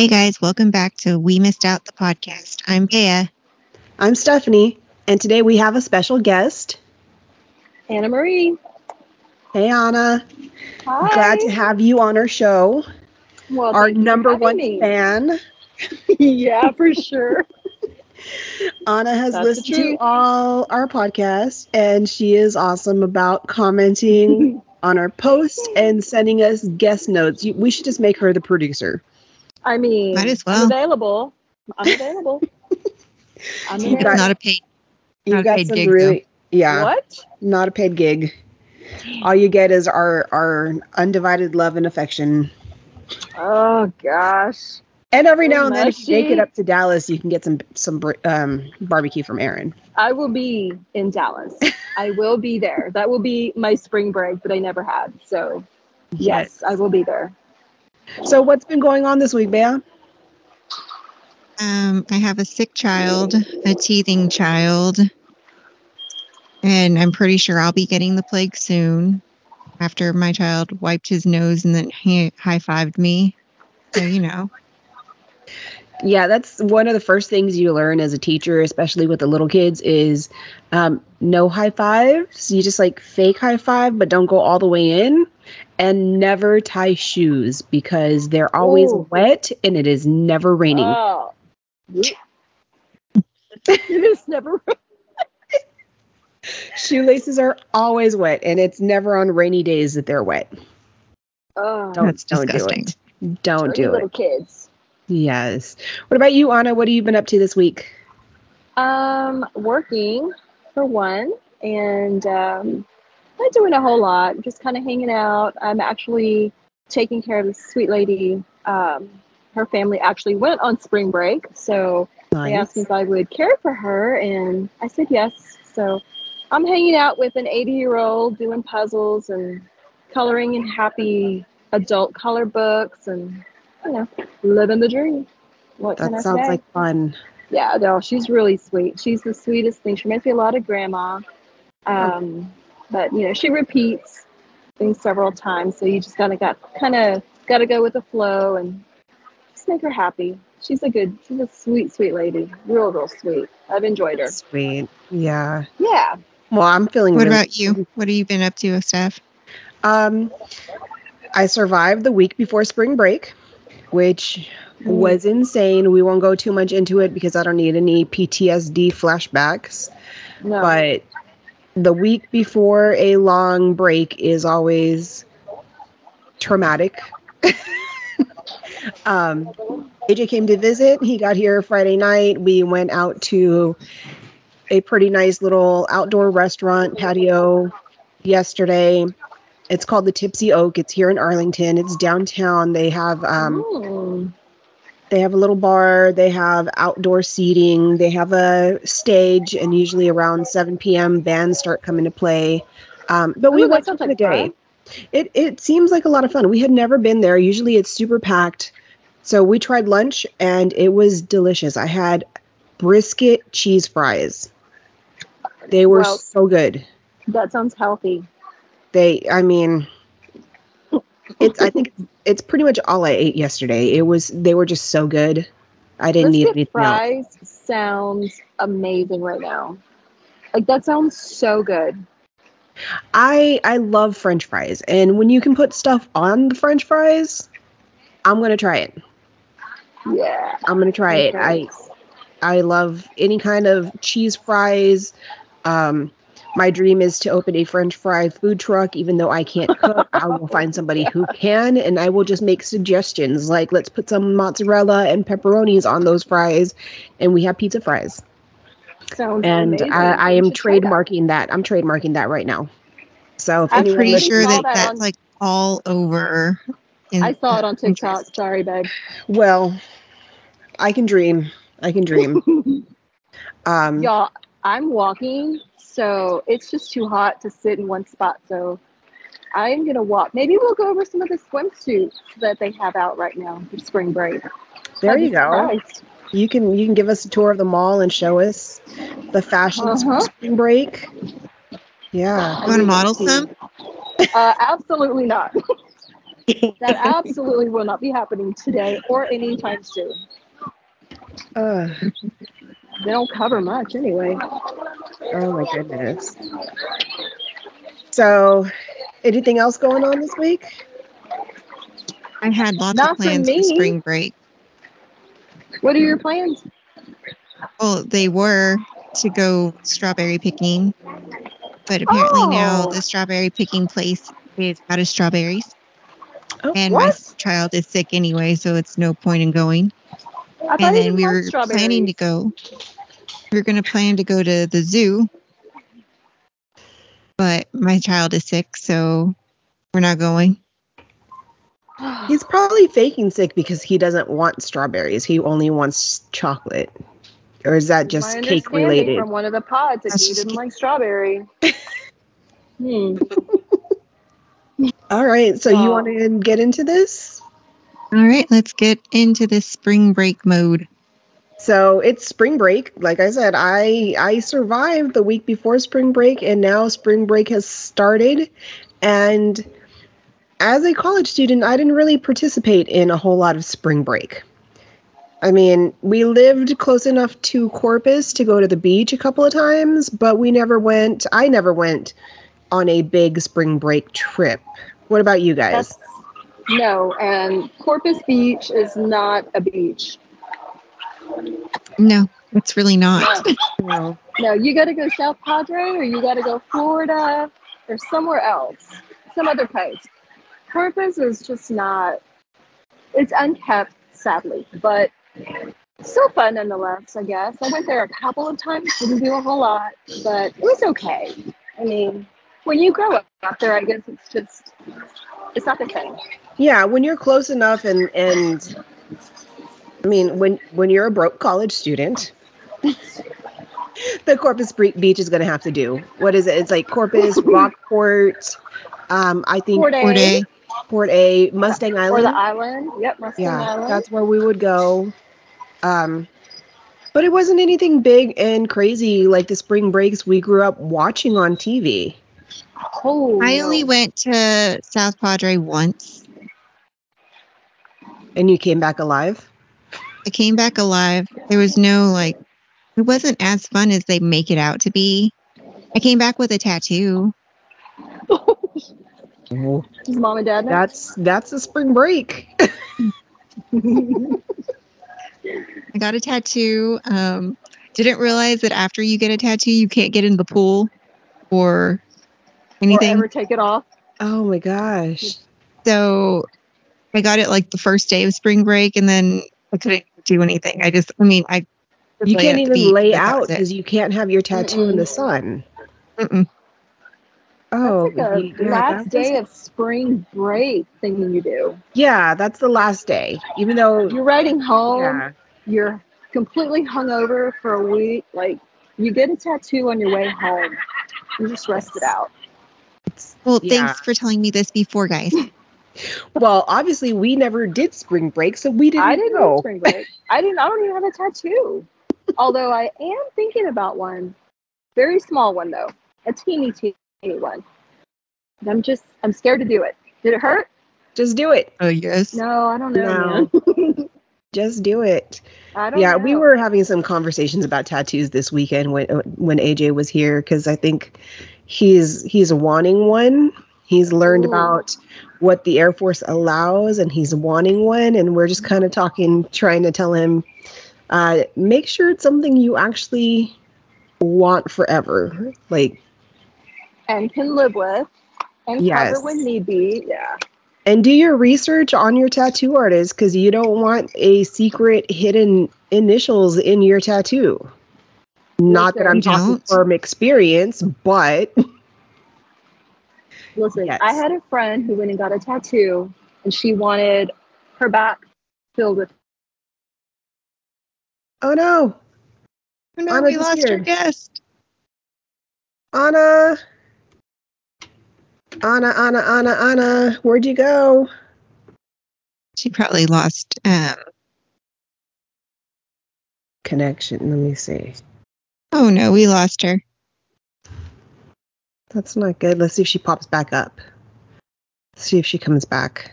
Hey guys, welcome back to We Missed Out the podcast. I'm Bea. I'm Stephanie, and today we have a special guest. Anna Marie. Hey, Anna. Hi. Glad to have you on our show. Well, our thank you for number one me. fan. yeah, for sure. Anna has That's listened to all our podcasts, and she is awesome about commenting on our posts and sending us guest notes. We should just make her the producer. I mean, Might as I'm available. I'm available. I'm It's not a paid. You Not got paid some gig, really, yeah, What? not a paid gig. All you get is our our undivided love and affection. Oh gosh. And every now and then, if you make it up to Dallas, you can get some some um, barbecue from Aaron. I will be in Dallas. I will be there. That will be my spring break that I never had. So yes, I will be there. So what's been going on this week, Bea? Um, I have a sick child, a teething child, and I'm pretty sure I'll be getting the plague soon. After my child wiped his nose and then he high fived me, so you know. Yeah, that's one of the first things you learn as a teacher, especially with the little kids, is um, no high fives. You just like fake high five, but don't go all the way in. And never tie shoes because they're always Ooh. wet and it is never raining. Oh. it is never. Shoelaces are always wet and it's never on rainy days that they're wet. Oh, Don't, That's don't do disgusting. it. Don't dirty do little it. kids. Yes. What about you, Anna? What have you been up to this week? Um, working for one, and um, not doing a whole lot. Just kind of hanging out. I'm actually taking care of this sweet lady. Um, her family actually went on spring break, so they asked me if I would care for her, and I said yes. So I'm hanging out with an 80 year old doing puzzles and coloring in happy adult color books, and you know, living the dream. What can I That sounds say? like fun. Yeah, no, she's really sweet. She's the sweetest thing. She reminds me a lot of grandma. Um, but you know, she repeats things several times, so you just gotta got kind of gotta go with the flow and just make her happy. She's a good, she's a sweet, sweet lady. Real, real sweet. I've enjoyed her. Sweet. Yeah. Yeah. Well, I'm feeling What really about you? What have you been up to, Steph? Um, I survived the week before spring break, which was insane. We won't go too much into it because I don't need any PTSD flashbacks. No. But the week before a long break is always traumatic. um, AJ came to visit. He got here Friday night. We went out to a pretty nice little outdoor restaurant patio yesterday. It's called the Tipsy Oak. It's here in Arlington. It's downtown. They have um, Mm. They have a little bar. They have outdoor seating. They have a stage, and usually around 7 p.m. bands start coming to play. Um, but we went for like the day. fun. It it seems like a lot of fun. We had never been there. Usually it's super packed. So we tried lunch and it was delicious. I had brisket cheese fries. They were Well- so good. That sounds healthy. They I mean it's I think it's pretty much all I ate yesterday. It was they were just so good. I didn't need anything else. fries sounds amazing right now. Like that sounds so good. I I love french fries and when you can put stuff on the french fries, I'm going to try it. Yeah. I'm going to try it. I I love any kind of cheese fries. Um, my dream is to open a French fry food truck. Even though I can't cook, I will find somebody who can, and I will just make suggestions like, let's put some mozzarella and pepperonis on those fries, and we have pizza fries. Sounds And amazing. I, I am should try that. trademarking that. I'm trademarking that right now. So if I'm I'm pretty sure that that that's on- like all over. in- I saw it on Pinterest. TikTok. Sorry, babe. well, I can dream. I can dream. Um, Y'all, I'm walking, so it's just too hot to sit in one spot. So I'm gonna walk. Maybe we'll go over some of the swimsuits that they have out right now for spring break. there I'd you go. surprised. You can you can give us a tour of the mall and show us the fashions for Uh-huh. spring break. Yeah. Want to model some? Uh, absolutely not. That absolutely will not be happening today or anytime soon. Uh, They don't cover much anyway. oh my goodness. So, anything else going on this week? I had lots Not of plans for, me. spring break. What are your plans? Well, they were to go strawberry picking, but apparently now Oh. the strawberry picking place is out of strawberries, Oh, and my child is sick anyway, so it's no point in going. I and then we were planning to go. We were going to plan to go to the zoo, but my child is sick, so we're not going. He's probably faking sick because he doesn't want strawberries. He only wants chocolate. Or is that just My cake related? From one of the pods that he just didn't like strawberry. hmm. All right, so you want to get into this? All right, let's get into this spring break mode. So it's spring break. Like I said, I I survived the week before spring break, and now spring break has started. And as a college student, I didn't really participate in a whole lot of spring break. I mean, we lived close enough to Corpus to go to the beach a couple of times, but we never went. I never went on a big spring break trip. What about you guys? That's no, and Corpus Beach is not a beach. No, it's really not. No. No, you got to go South Padre, or you got to go Florida, or somewhere else, some other place. Corpus is just not. It's unkept, sadly, but still fun nonetheless. I guess I went there a couple of times, didn't do a whole lot, but it was okay. I mean, when you grow up out there, I guess it's just it's not the same. Yeah, when you're close enough and and I mean when when you're a broke college student, the Corpus Beach is going to have to do. What is it? It's like Corpus, Rockport, um I think Port A, Port A. Port A, Mustang or Island. the island. Yep, Mustang yeah, Island. that's where we would go. Um but it wasn't anything big and crazy like the spring breaks we grew up watching on TV. oh, I only went to South Padre once. And you came back alive? I came back alive. There was no like, it wasn't as fun as they make it out to be. I came back with a tattoo. Does mom and dad know? That's that's a spring break. I got a tattoo. Um, didn't realize that after you get a tattoo, you can't get in the pool or or anything. ever take it off. Oh my gosh. So I got it like the first day of spring break, and then I couldn't do anything. I just, I mean, I You can't even beach, lay out because you can't have your tattoo in the sun. Mm-mm. Oh, That's like a yeah, last day of spring break thing you do. yeah, that's the last day. Even though, You're riding home. yeah, You're completely hungover for a week. Like you get a tattoo on your way home. You just rest it out. Well, Yeah. thanks for telling me this before, guys. well, obviously we never did spring break, so we didn't I didn't know. do spring break. I didn't. I don't even have a tattoo. Although I am thinking about one. Very small one though. A teeny teeny one. And I'm just. I'm scared to do it. Did it hurt? Just do it. Oh yes. No, I don't know. No. Just do it. I don't Yeah, know. we were having some conversations about tattoos this weekend when when AJ was here because I think he's he's wanting one. He's learned Ooh. about what the Air Force allows, and he's wanting one. And we're just kind of talking, trying to tell him, uh, make sure it's something you actually want forever. Like, and can live with and Yes. cover when need be. Yeah. and do your research on your tattoo artist because you don't want a secret hidden initials in your tattoo. Not that I'm talking from experience, but Listen, Yes. I had a friend who went and got a tattoo and she wanted her back filled with oh no, Oh, no, Anna we lost our guest. Anna, Anna, Anna, Anna, Anna, where'd you go? She probably lost. Um, Connection. Let me see. oh no, we lost her. That's not good. Let's see if she pops back up. see if she comes back.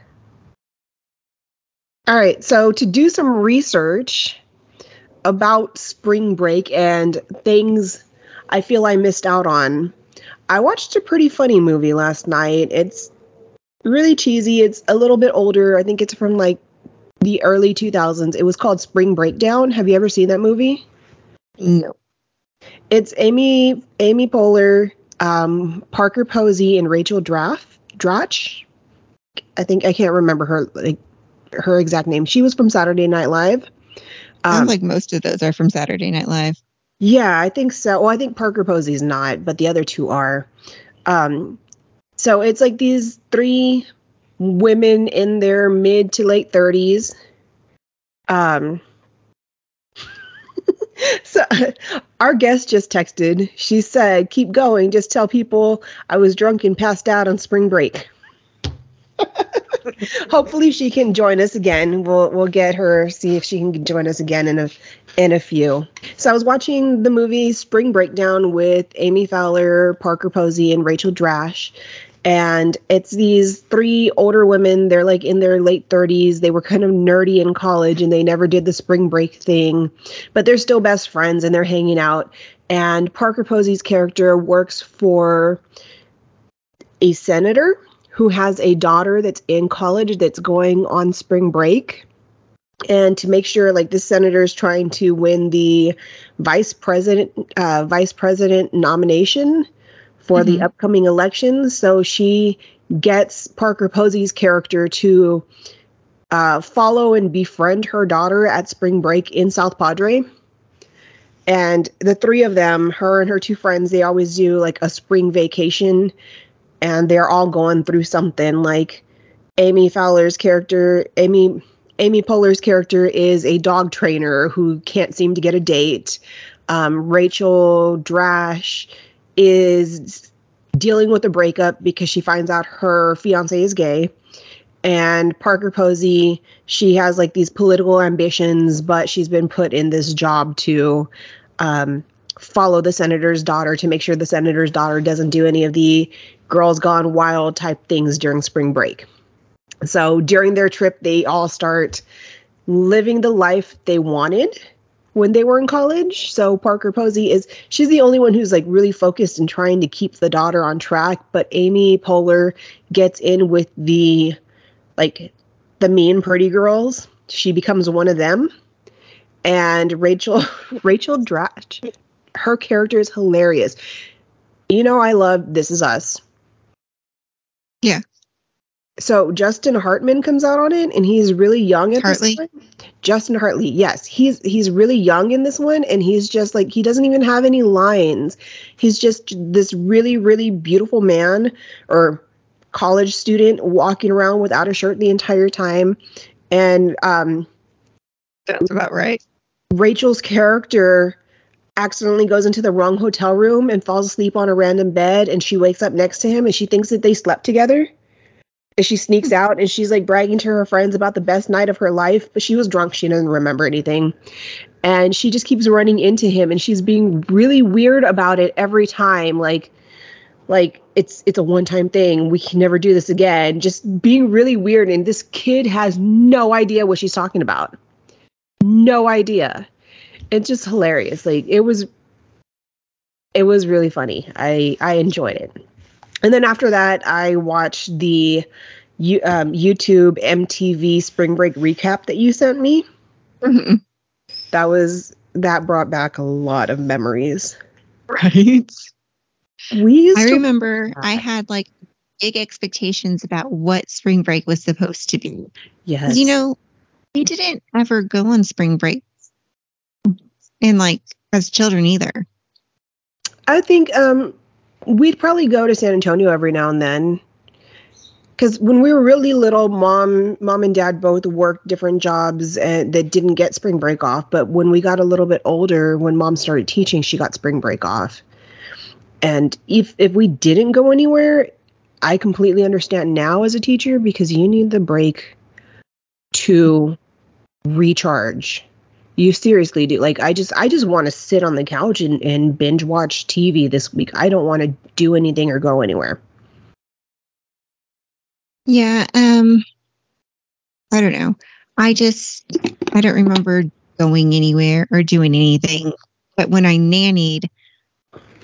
All right. So to do some research about spring break and things I feel I missed out on, I watched a pretty funny movie last night. It's really cheesy. It's a little bit older. I think it's from like the early 2000s. It was called Spring Breakdown. Have you ever seen that movie? No. It's Amy Amy Poehler, um, Parker Posey, and Rachel Draff Dratch. I think I can't remember her like her exact name. She was from Saturday Night Live. Sounds Um, like most of those are from Saturday Night Live. Yeah, I think so. Well, I think Parker Posey's not, but the other two are. Um, so it's like these three women in their mid to late 30s. Um, so our guest just texted. She said, Keep going. Just tell people I was drunk and passed out on spring break. Hopefully she can join us again. We'll we'll get her see if she can join us again in a in a few. So I was watching the movie Spring Breakdown with Amy Poehler, Parker Posey, and Rachel Dratch. And it's these three older women. They're like in their late 30s. They were kind of nerdy in college and they never did the spring break thing, but they're still best friends and they're hanging out. And Parker Posey's character works for a senator who has a daughter that's in college that's going on spring break and to make sure like the senator is trying to win the vice president uh, vice president nomination for the Mhm. upcoming election so she gets parker posey's character to uh, follow and befriend her daughter at spring break in south padre and the three of them her and her two friends they always do like a spring vacation and they're all going through something like Amy Poehler's character amy Amy Poehler's character is a dog trainer who can't seem to get a date. Um, Rachel Dratch is dealing with a breakup because she finds out her fiance is gay. And Parker Posey, she has like these political ambitions, but she's been put in this job to um, follow the senator's daughter to make sure the senator's daughter doesn't do any of the girls gone wild type things during spring break. So during their trip, they all start living the life they wanted when they were in college. So Parker Posey is she's the only one who's like really focused and trying to keep the daughter on track, but Amy Poehler gets in with the like the mean pretty girls. She becomes one of them. And Rachel Rachel Dratch, her character is hilarious. You know I love This Is Us. Yeah. So Justin Hartman comes out on it and he's really young at Hartley? this one. Justin Hartley, yes. He's he's really young in this one and he's just like he doesn't even have any lines. He's just this really, really beautiful man or college student walking around without a shirt the entire time. And um Sounds about right. Rachel's character accidentally goes into the wrong hotel room and falls asleep on a random bed and she wakes up next to him and she thinks that they slept together. And she sneaks out and she's like bragging to her friends about the best night of her life, but she was drunk. She doesn't remember anything. And she just keeps running into him and she's being really weird about it every time. Like, like it's it's a one-time thing. We can never do this again. Just being really weird. And this kid has no idea what she's talking about. No idea. It's just hilarious. Like it was it was really funny. I I enjoyed it. And then after that, I watched the um, YouTube MTV Spring Break recap that you sent me. Mhm. That was that brought back a lot of memories. Right. We used I to remember I had like big expectations about what spring break was supposed to be. yes, You know, we didn't ever go on spring break and like as children either. I think um we'd probably go to San Antonio every now and then. Cause when we were really little, mom, mom and dad both worked different jobs and that didn't get spring break off. But when we got a little bit older, when mom started teaching, she got spring break off. And if if we didn't go anywhere, I completely understand now as a teacher because you need the break to recharge. You seriously do. Like I just I just want to sit on the couch and, and binge watch TV this week. I don't want to do anything or go anywhere. Yeah, um I don't know. I just I don't remember going anywhere or doing anything. But when I nannied,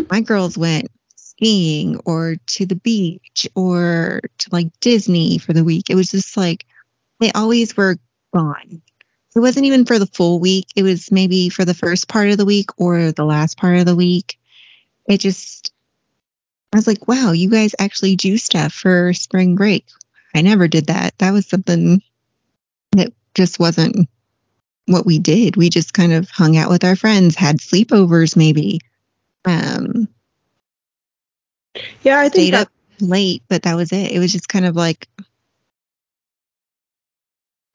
my girls went skiing or to the beach or to like Disney for the week. It was just like they always were gone. It wasn't even for the full week. It was maybe for the first part of the week or the last part of the week. It just I was like, wow, you guys actually do stuff for spring break. I never did that. That was something that just wasn't what we did. We just kind of hung out with our friends, had sleepovers maybe. Um Yeah, I think stayed that, up late, but that was it. It was just kind of like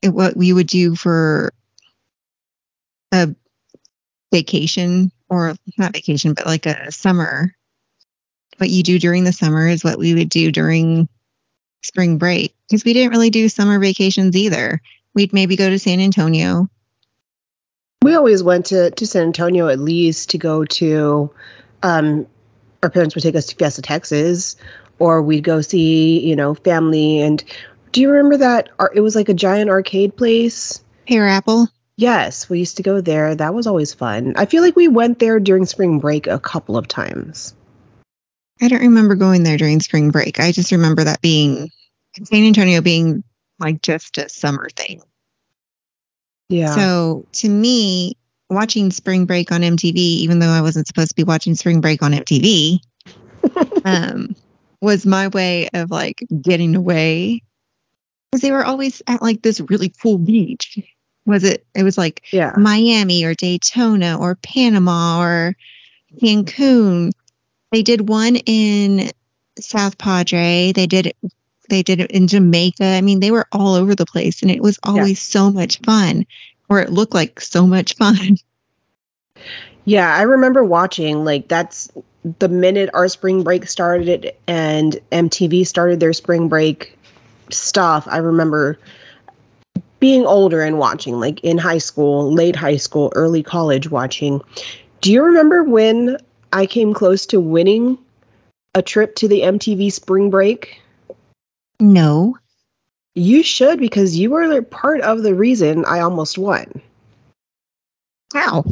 what we would do for a vacation or not vacation, but like a summer. What you do during the summer is what we would do during spring break because we didn't really do summer vacations either. We'd maybe go to San Antonio. we always went to, to San Antonio at least to go to um our parents would take us to Fiesta, Texas, or we'd go see, you know, family and do you remember that it was like a giant arcade place? Pear Apple. Yes, we used to go there. That was always fun. I feel like we went there during spring break a couple of times. I don't remember going there during spring break. I just remember that being San Antonio being like just a summer thing. Yeah. So to me, watching Spring Break on MTV, even though I wasn't supposed to be watching Spring Break on MTV, um, was my way of like getting away. Because they were always at like this really cool beach. Was it? It was like yeah. Miami or Daytona or Panama or Cancun. They did one in South Padre. They did it. They did it in Jamaica. I mean, they were all over the place, and it was always so much fun, or it looked like so much fun. Yeah, I remember watching like that's the minute our spring break started and MTV started their spring break stuff. I remember being older and watching like in high school, late high school, early college watching. Do you remember when I came close to winning a trip to the MTV spring break? No, You should because you were part of the reason I almost won. how?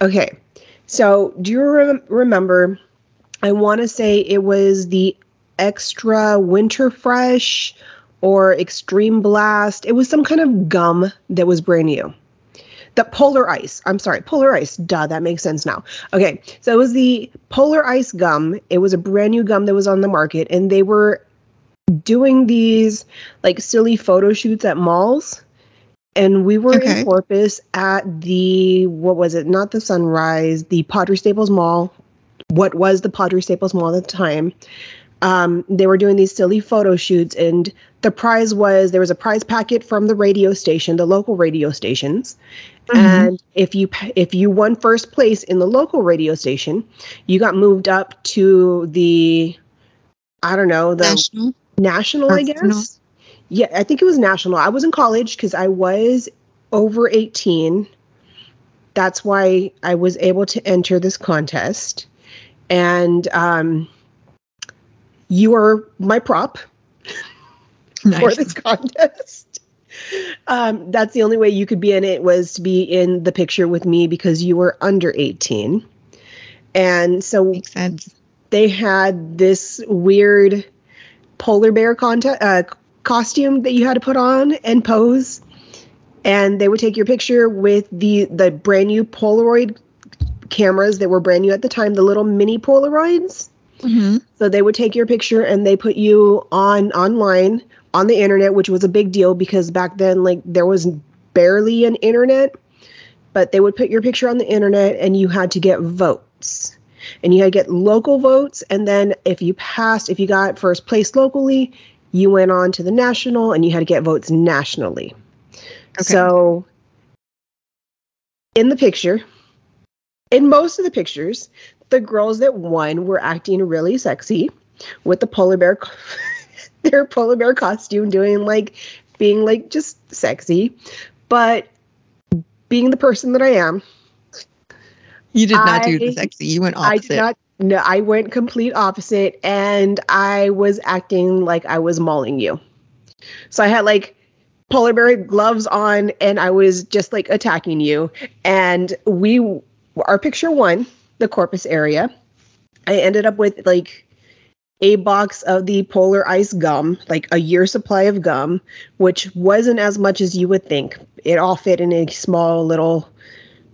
Okay. So, do you rem- remember? I want to say it was the extra winter fresh or extreme blast. It was some kind of gum that was brand new. The polar ice. I'm sorry, polar ice. Duh, that makes sense now. Okay. So, it was the polar ice gum. It was a brand new gum that was on the market, and they were doing these like silly photo shoots at malls and we were Okay. in Corpus at the what was it? Not the Sunrise, the Padre Staples Mall. What was the Padre Staples Mall at the time? Um, they were doing these silly photo shoots, and the prize was there was a prize packet from the radio station, the local radio stations, Mhm. and if you if you won first place in the local radio station, you got moved up to the I don't know the National. national, I guess. Yeah, I think it was national. I was in college because I was over 18. That's why I was able to enter this contest. And um, you were my prop for this contest. Um, that's the only way you could be in it was to be in the picture with me because you were under 18. And so they had this weird polar bear contest uh, costume that you had to put on and pose and they would take your picture with the the brand new polaroid cameras that were brand new at the time the little mini polaroids hmm so they would take your picture and they put you on online on the internet which was a big deal because back then like there was barely an internet but they would put your picture on the internet and you had to get votes. And you had to get local votes. And then if you passed if you got first place locally you went on to the national and you had to get votes nationally. Okay. so in the picture in most of the pictures the girls that won were acting really sexy with the polar bear their polar bear costume doing like being like just sexy but being the person that i am You did not do the sexy. You went I opposite. did not. No, I went complete opposite, and I was acting like I was mauling you. So I had like polar bear gloves on and I was just like attacking you. And we, our picture one, the corpus area, I ended up with like a box of the polar ice gum, like a year supply of gum, which wasn't as much as you would think. It all fit in a small little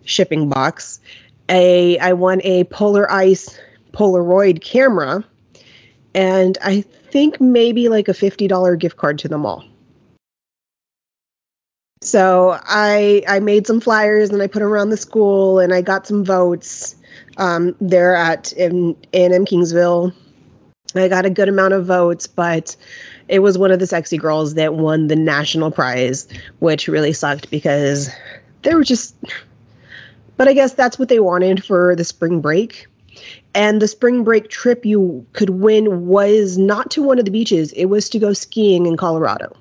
shipping box. A I won a polar ice Polaroid camera, and I think maybe like a $50 gift card to the mall. So I I made some flyers and I put them around the school and I got some votes um, there at in A&M Kingsville. I got a good amount of votes, but it was one of the sexy girls that won the national prize, which really sucked because they were just. But I guess that's what they wanted for the spring break. And the spring break trip you could win was not to one of the beaches, it was to go skiing in Colorado.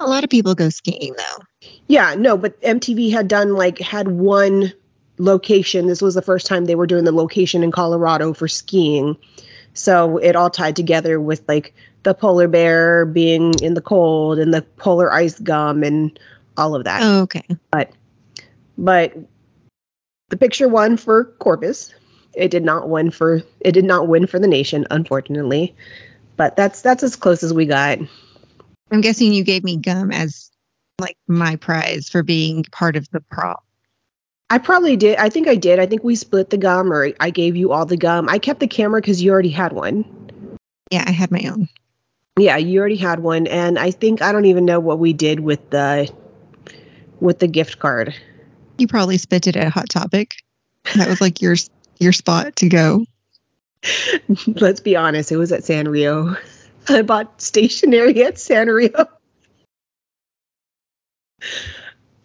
A lot of people go skiing though. Yeah, no, but MTV had done like had one location. This was the first time they were doing the location in Colorado for skiing. So it all tied together with like the polar bear being in the cold and the polar ice gum and all of that. Oh, okay. But but the picture won for Corpus. It did not win for it did not win for the nation, unfortunately. But that's that's as close as we got. I'm guessing you gave me gum as like my prize for being part of the prop. I probably did. I think I did. I think we split the gum, or I gave you all the gum. I kept the camera because you already had one. Yeah, I had my own. Yeah, you already had one, and I think I don't even know what we did with the with the gift card. You probably spent it at Hot Topic. That was like your your spot to go. Let's be honest, it was at Sanrio. I bought stationery at Sanrio.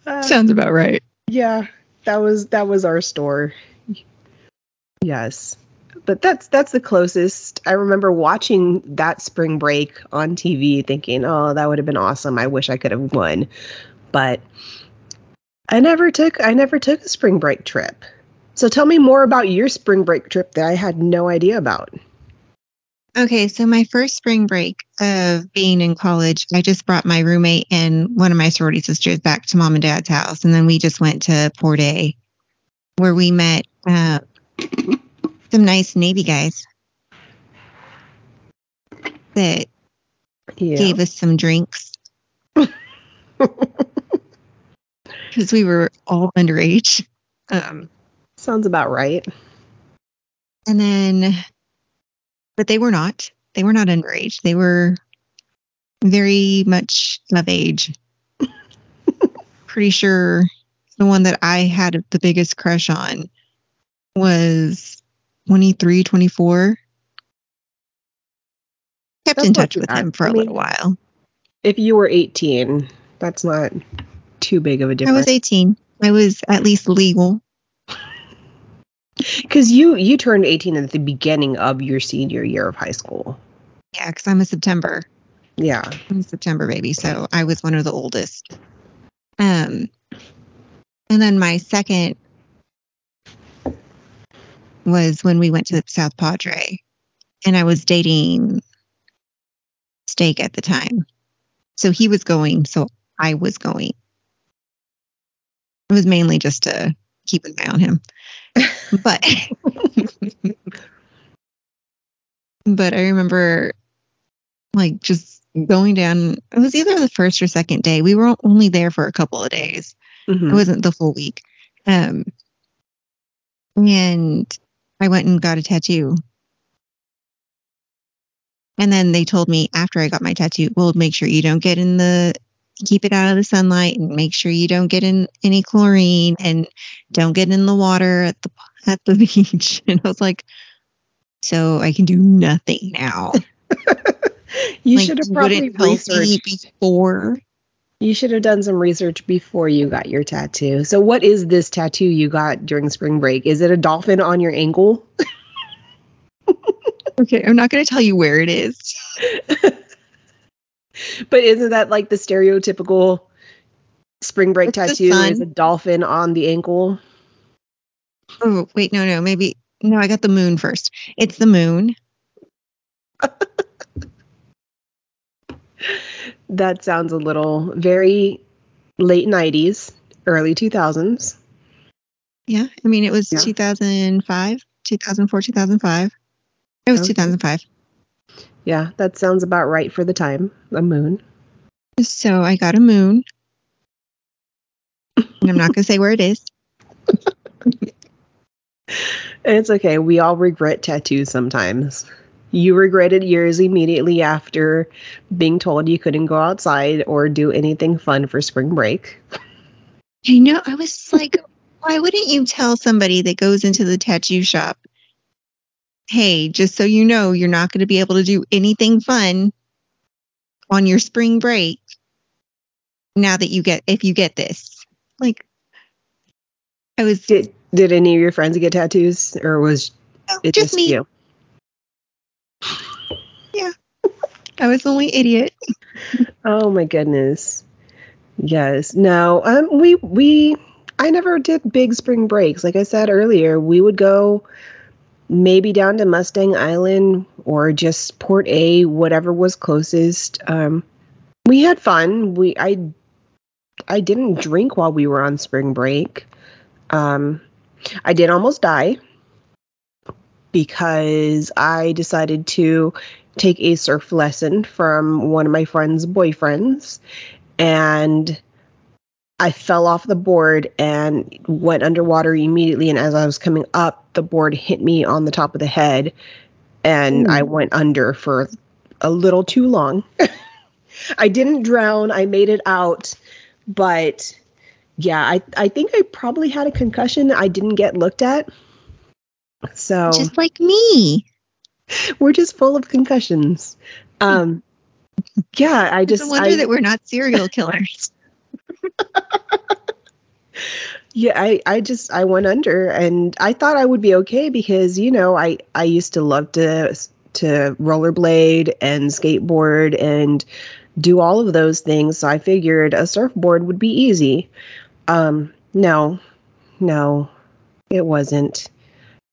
Uh, Sounds about right. Yeah, that was that was our store. Yes. But that's that's the closest. I remember watching that spring break on TV thinking, "Oh, that would have been awesome. I wish I could have won." But I never took I never took a spring break trip. So tell me more about your spring break trip that I had no idea about. Okay, so my first spring break of being in college, I just brought my roommate and one of my sorority sisters back to mom and dad's house, and then we just went to Port A, where we met uh, some nice Navy guys that Yeah. gave us some drinks because we were all underage. Um, Sounds about right. And then, but they were not. They were not underage. They were very much of age. Pretty sure the one that I had the biggest crush on was 23, 24. Kept That's in touch with him for I a mean, little while. If you were 18, that's not too big of a difference. I was 18. I was at least legal. Because you you turned 18 at the beginning of your senior year of high school. Yeah, because I'm a September. Yeah. I'm a September baby, so I was one of the oldest. Um, and then my second was when we went to South Padre, and I was dating Steak at the time, so he was going, so I was going. It was mainly just to keep an eye on him, but but I remember like just going down. It was either the first or second day. We were only there for a couple of days. Mhm. It wasn't the full week. Um, and I went and got a tattoo. And then they told me after I got my tattoo, well, make sure you don't get in the, keep it out of the sunlight and make sure you don't get in any chlorine and don't get in the water at the, at the beach. And I was like, so I can do nothing now. You Like, should have probably wouldn't help me researched. before. You should have done some research before you got your tattoo. So, what is this tattoo you got during spring break? Is it a dolphin on your ankle? Okay, I'm not going to tell you where it is. But isn't that like the stereotypical spring break the tattoo? Is a dolphin on the ankle? Oh, wait, no, no, maybe no, I got the moon first. It's the moon. that sounds a little very late 90s, early 2000s. Yeah. I mean, it was Yeah. 2005, 2004, 2005. It was Okay. 2005. Yeah, that sounds about right for the time. A moon. So I got a moon. And I'm not going to say where it is. It's okay. We all regret tattoos sometimes. You regretted yours immediately after being told you couldn't go outside or do anything fun for spring break. I know. I was like, why wouldn't you tell somebody that goes into the tattoo shop, hey, just so you know, you're not going to be able to do anything fun on your spring break now that you get, if you get this? Like, I was Did did any of your friends get tattoos or was it just just, me. you? Yeah. I was the only idiot. Oh my goodness. Yes. No. Um we we I never did big spring breaks. Like I said earlier, we would go maybe down to Mustang Island or just Port A, whatever was closest. Um we had fun. We I I didn't drink while we were on spring break. Um I did almost die because I decided to take a surf lesson from one of my friend's boyfriends and I fell off the board and went underwater immediately and as I was coming up the board hit me on the top of the head and Ooh. I went under for a little too long. I didn't drown, I made it out, but yeah, I I think I probably had a concussion I didn't get looked at. So Just like me. we're just full of concussions. Um, yeah, I just wonder I, that we're not serial killers. yeah, I I just I went under, and I thought I would be okay because you know I I used to love to to rollerblade and skateboard and do all of those things. So I figured a surfboard would be easy. Um, no, no, it wasn't.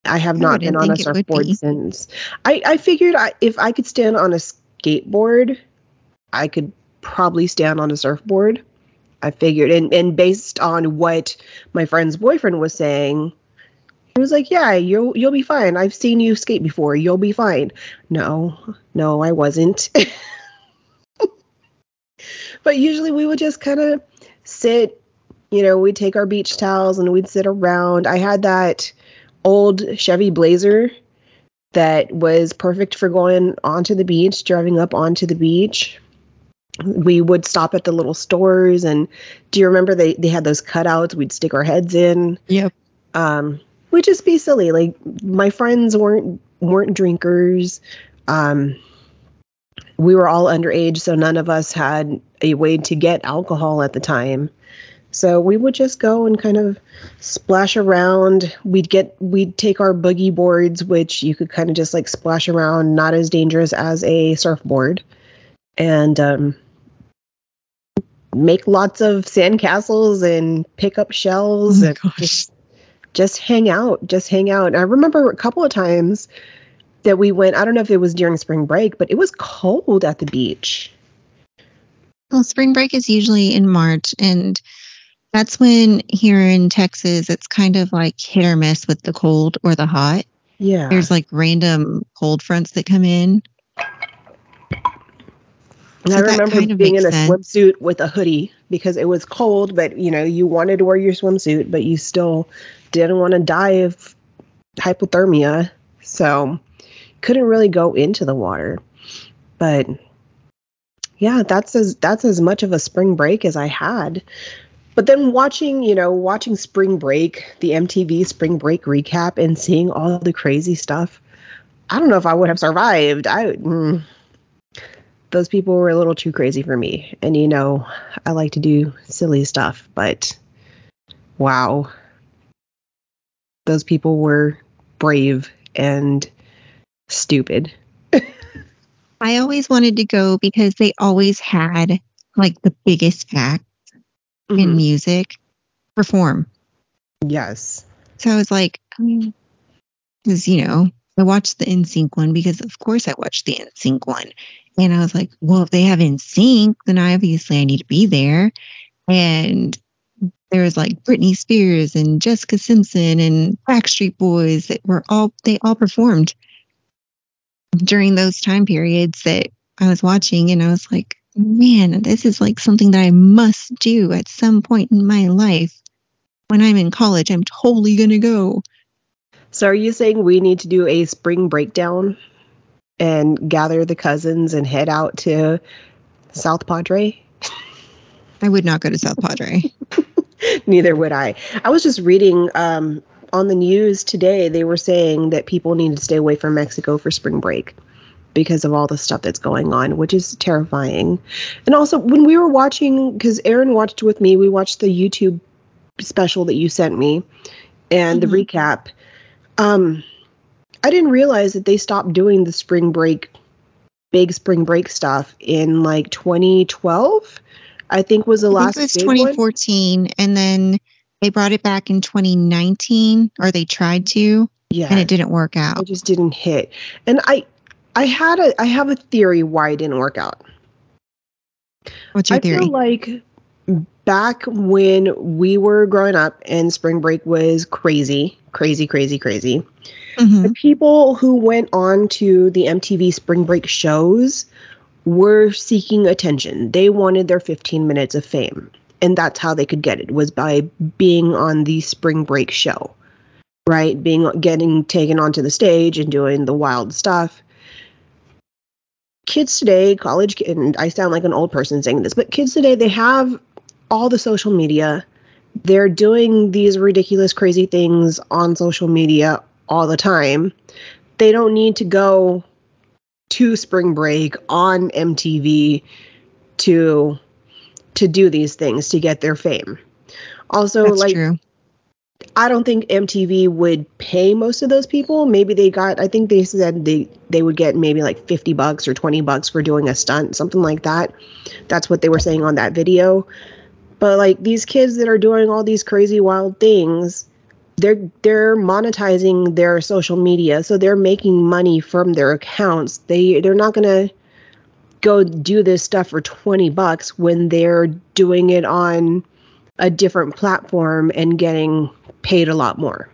I have I not been on a think it would surfboard since. I I figured I, if I could stand on a skateboard, I could probably stand on a surfboard. I figured, and and based on what my friend's boyfriend was saying, he was like, "Yeah, you'll you'll be fine. I've seen you skate before. You'll be fine." No, no, I wasn't. but usually we would just kind of sit. You know, we'd take our beach towels and we'd sit around. I had that old Chevy Blazer that was perfect for going onto the beach, driving up onto the beach. We would stop at the little stores and do you remember they, they had those cutouts we'd stick our heads in? Yep. Um, we'd just be silly. Like my friends weren't weren't drinkers. Um we were all underage, so none of us had a way to get alcohol at the time. So we would just go and kind of splash around. We'd get we'd take our boogie boards, which you could kind of just like splash around, not as dangerous as a surfboard, and um, make lots of sandcastles and pick up shells Oh and gosh. just just hang out, just hang out. And I remember a couple of times that we went. I don't know if it was during spring break, but it was cold at the beach. Well, spring break is usually in March, and that's when here in Texas it's kind of like hit or miss with the cold or the hot. Yeah, There's like random cold fronts that come in. And So I remember being in a sense. swimsuit with a hoodie because it was cold, but you know, you wanted to wear your swimsuit, but you still didn't want to die of hypothermia. So couldn't really go into the water. But yeah, that's as that's as much of a spring break as I had. But then watching, you know, watching Spring Break, the MTV Spring Break recap and seeing all the crazy stuff, I don't know if I would have survived. I mm, those people were a little too crazy for me. And you know, I like to do silly stuff, but wow. Those people were brave and stupid. I always wanted to go because they always had like the biggest act in Mhm. music perform. Yes. So I was like, because you know, I watched the NSYNC one because of course I watched the NSYNC one, And I was like, well, if they have NSYNC, then obviously I need to be there. And there was like Britney Spears and Jessica Simpson and Backstreet Boys that were all, they all performed during those time periods that I was watching. And I was like, man, this is like something that I must do at some point in my life. When I'm in college, I'm totally to go. So, are you saying we need to do a spring breakdown and gather the cousins and head out to South Padre? I would not go to South Padre. Neither would I. I was just reading um, on the news today, they were saying that people need to stay away from Mexico for spring break because of all the stuff that's going on, which is terrifying. And also, when we were watching, because Aaron watched with me, we watched the YouTube special that you sent me and mm-hmm. the recap. Um, I didn't realize that they stopped doing the spring break, big spring break stuff in like 2012. I think was the I last. it was 2014, one. and then they brought it back in 2019, or they tried to. Yeah, and it didn't work out. It just didn't hit. And I, I had a, I have a theory why it didn't work out. What's your I theory? I feel like back when we were growing up and spring break was crazy, crazy, crazy, crazy. Mm-hmm. The people who went on to the MTV spring break shows were seeking attention. They wanted their 15 minutes of fame. And that's how they could get it was by being on the spring break show. Right? Being getting taken onto the stage and doing the wild stuff. Kids today, college kids and I sound like an old person saying this, but kids today they have all the social media. They're doing these ridiculous crazy things on social media all the time. They don't need to go to spring break on MTV to to do these things to get their fame. Also That's like true. I don't think MTV would pay most of those people. Maybe they got I think they said they they would get maybe like 50 bucks or 20 bucks for doing a stunt, something like that. That's what they were saying on that video. But like these kids that are doing all these crazy wild things, they're they're monetizing their social media so they're making money from their accounts. They they're not going to go do this stuff for 20 bucks when they're doing it on a different platform and getting paid a lot more.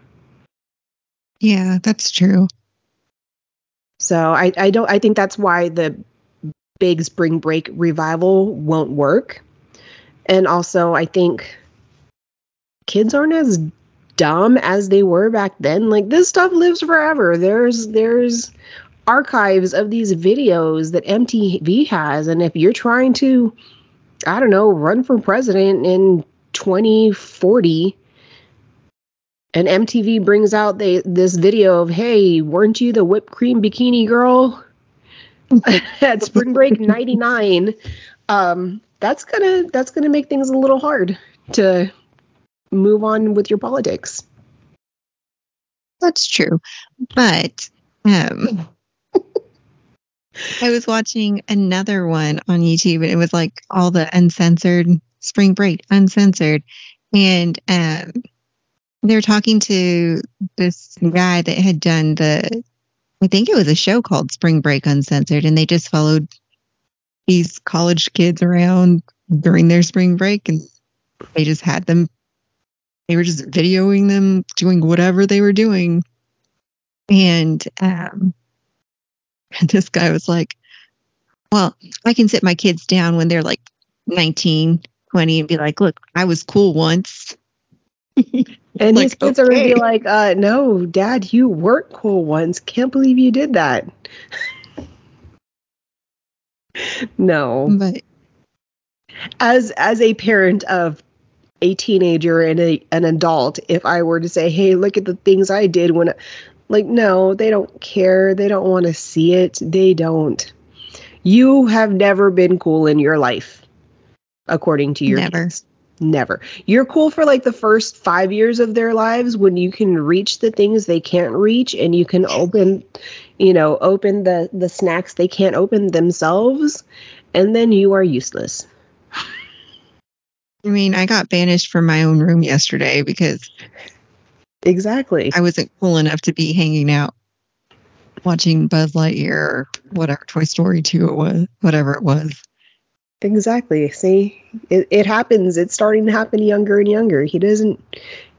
Yeah that's true. So i i don't i think that's why the big spring break revival won't work. And also i think kids aren't as dumb as they were back then like this stuff lives forever. There's there's archives of these videos that MTV has and if you're trying to I don't know run for president in 2040 and MTV brings out they, this video of hey weren't you the whipped cream bikini girl? At spring break 99 um that's gonna that's gonna make things a little hard to move on with your politics. That's true. But um, I was watching another one on YouTube and it was like all the uncensored spring break, uncensored. And um, they were talking to this guy that had done the, I think it was a show called Spring Break Uncensored. And they just followed these college kids around during their spring break and they just had them they were just videoing them doing whatever they were doing. And um, this guy was like, Well, I can sit my kids down when they're like 19, 20 and be like, Look, I was cool once. and like, his kids okay. are going to be like, uh, No, dad, you weren't cool once. Can't believe you did that. no. But as as a parent of a teenager and a, an adult if I were to say, hey, look at the things I did when, like, no, they don't care. They don't want to see it. They don't. You have never been cool in your life, according to your never. Kids. Never. You're cool for like the first five years of their lives when you can reach the things they can't reach and you can open, you know, open the the snacks they can't open themselves, and then you are useless. I mean, I got banished from my own room yesterday because exactly I wasn't cool enough to be hanging out. watching Buzz Lightyear or whatever Toy Story 2 it was, whatever it was. Exactly. See, it, it happens. It's starting to happen younger and younger. He doesn't.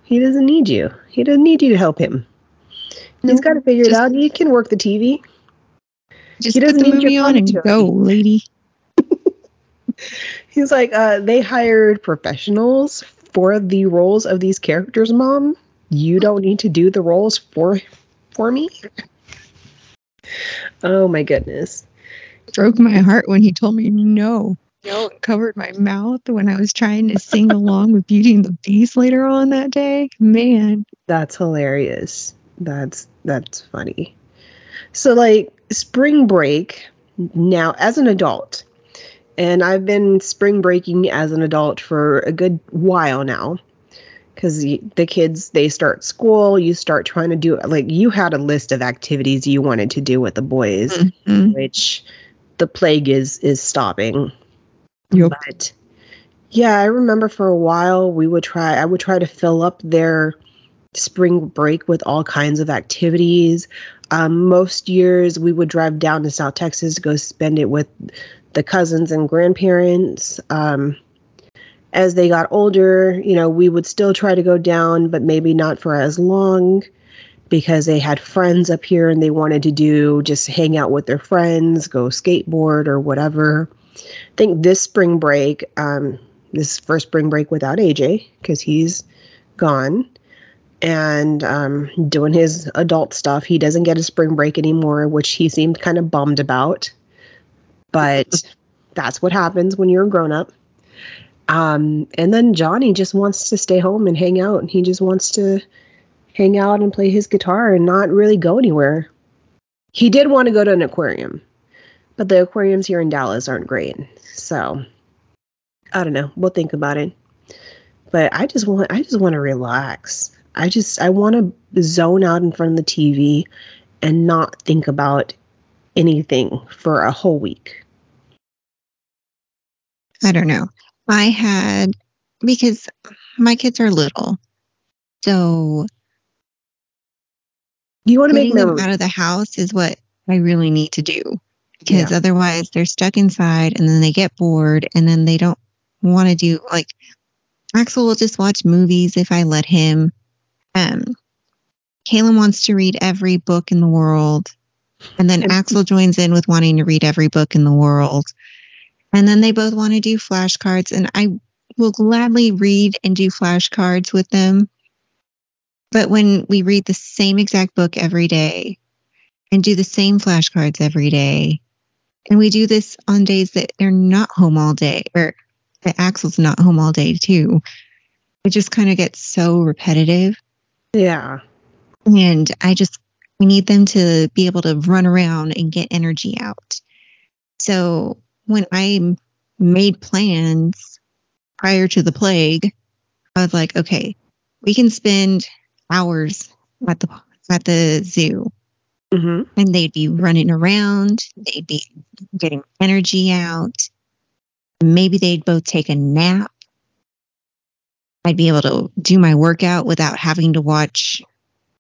He doesn't need you. He doesn't need you to help him. He's got to figure it out. He can work the TV. Just He put doesn't the need movie on and go, lady. He's like, uh, they hired professionals for the roles of these characters, Mom. You don't need to do the roles for for me. Oh my goodness. Broke my heart when he told me no. No, it covered my mouth when I was trying to sing along with Beauty and the Beast later on that day. Man, That's hilarious. That's that's funny. So like spring break now as an adult. And I've been spring breaking as an adult for a good while now. Cuz the kids they start school, you start trying to do like you had a list of activities you wanted to do with the boys, Mhm. which the plague is is stopping. Yup. But yeah, I remember for a while we would try I would try to fill up their spring break with all kinds of activities. Um, most years we would drive down to South Texas to go spend it with the cousins and grandparents. Um, as they got older, you know, we would still try to go down, but maybe not for as long because they had friends up here and they wanted to do just hang out with their friends, go skateboard or whatever. I think this spring break, um, this first spring break without AJ because he's gone and um, doing his adult stuff. He doesn't get a spring break anymore, which he seemed kind of bummed about. But that's what happens when you're a grown up. Um, and then Johnny just wants to stay home and hang out. and He just wants to hang out and play his guitar and not really go anywhere. He did want to go to an aquarium, but the aquariums here in Dallas aren't great. So I don't know. We'll think about it. But I just want I just want to relax. I just I want to zone out in front of the TV and not think about anything for a whole week. I don't know. I had because my kids are little, so You want to make them out of the house is what I really need to do because Yeah. otherwise they're stuck inside and then they get bored and then they don't want to do like Axel will just watch movies if I let him. Um, Kaylin wants to read every book in the world, and then And- Axel joins in with wanting to read every book in the world, and then they both want to do flashcards, and I will gladly read and do flashcards with them. But when we read the same exact book every day and do the same flashcards every day, and we do this on days that they're not home all day, or that Axel's not home all day too, it just kind of gets so repetitive. Yeah. And I just I need them to be able to run around and get energy out. So when I made plans prior to the plague, I was like, okay, we can spend hours at the at the zoo hmm and they'd be running around, they'd be getting energy out. Maybe they'd both take a nap. I'd be able to do my workout without having to watch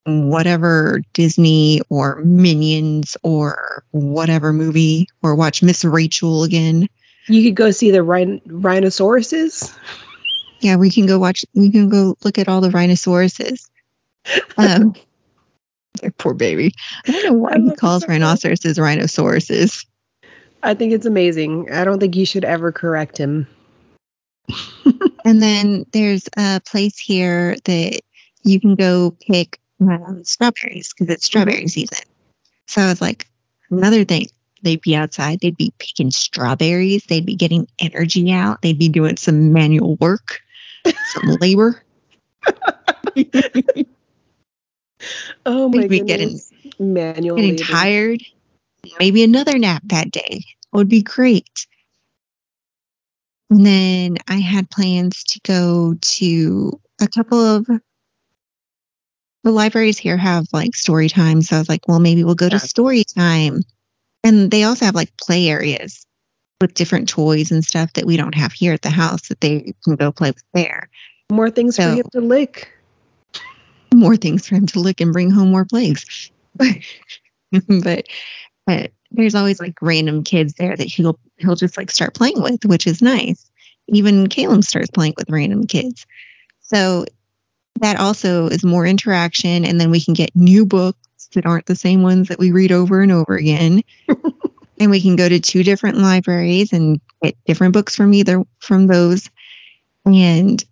whatever Disney or Minions or whatever movie or watch Miss Rachel again. You could go see the rhin- rhinosauruses. Yeah, we can go watch, we can go look at all the rhinoceroses. Um, poor baby. I don't know why he calls it so much. rhinoceroses rhinoceroses. I think it's amazing. I don't think you should ever correct him. And then there's a place here that you can go pick um, strawberries because it's strawberry season. So I was like, another thing, they'd be outside, they'd be picking strawberries, they'd be getting energy out, they'd be doing some manual work, some labor. Oh my They'd be getting. Manual getting labor. tired. Maybe another nap that day would be great. And then I had plans to go to a couple of the libraries here have like story time. So I was like, well, maybe we'll go to story time. And they also have like play areas with different toys and stuff that we don't have here at the house that they can go play with there. More things So- for him to lick. More things for him to lick and bring home more plagues. but but there's always like random kids there that he'll he'll just like start playing with, which is nice. Even Caleb starts playing with random kids. So that also is more interaction and then we can get new books that aren't the same ones that we read over and over again. and we can go to two different libraries and get different books from either from those. And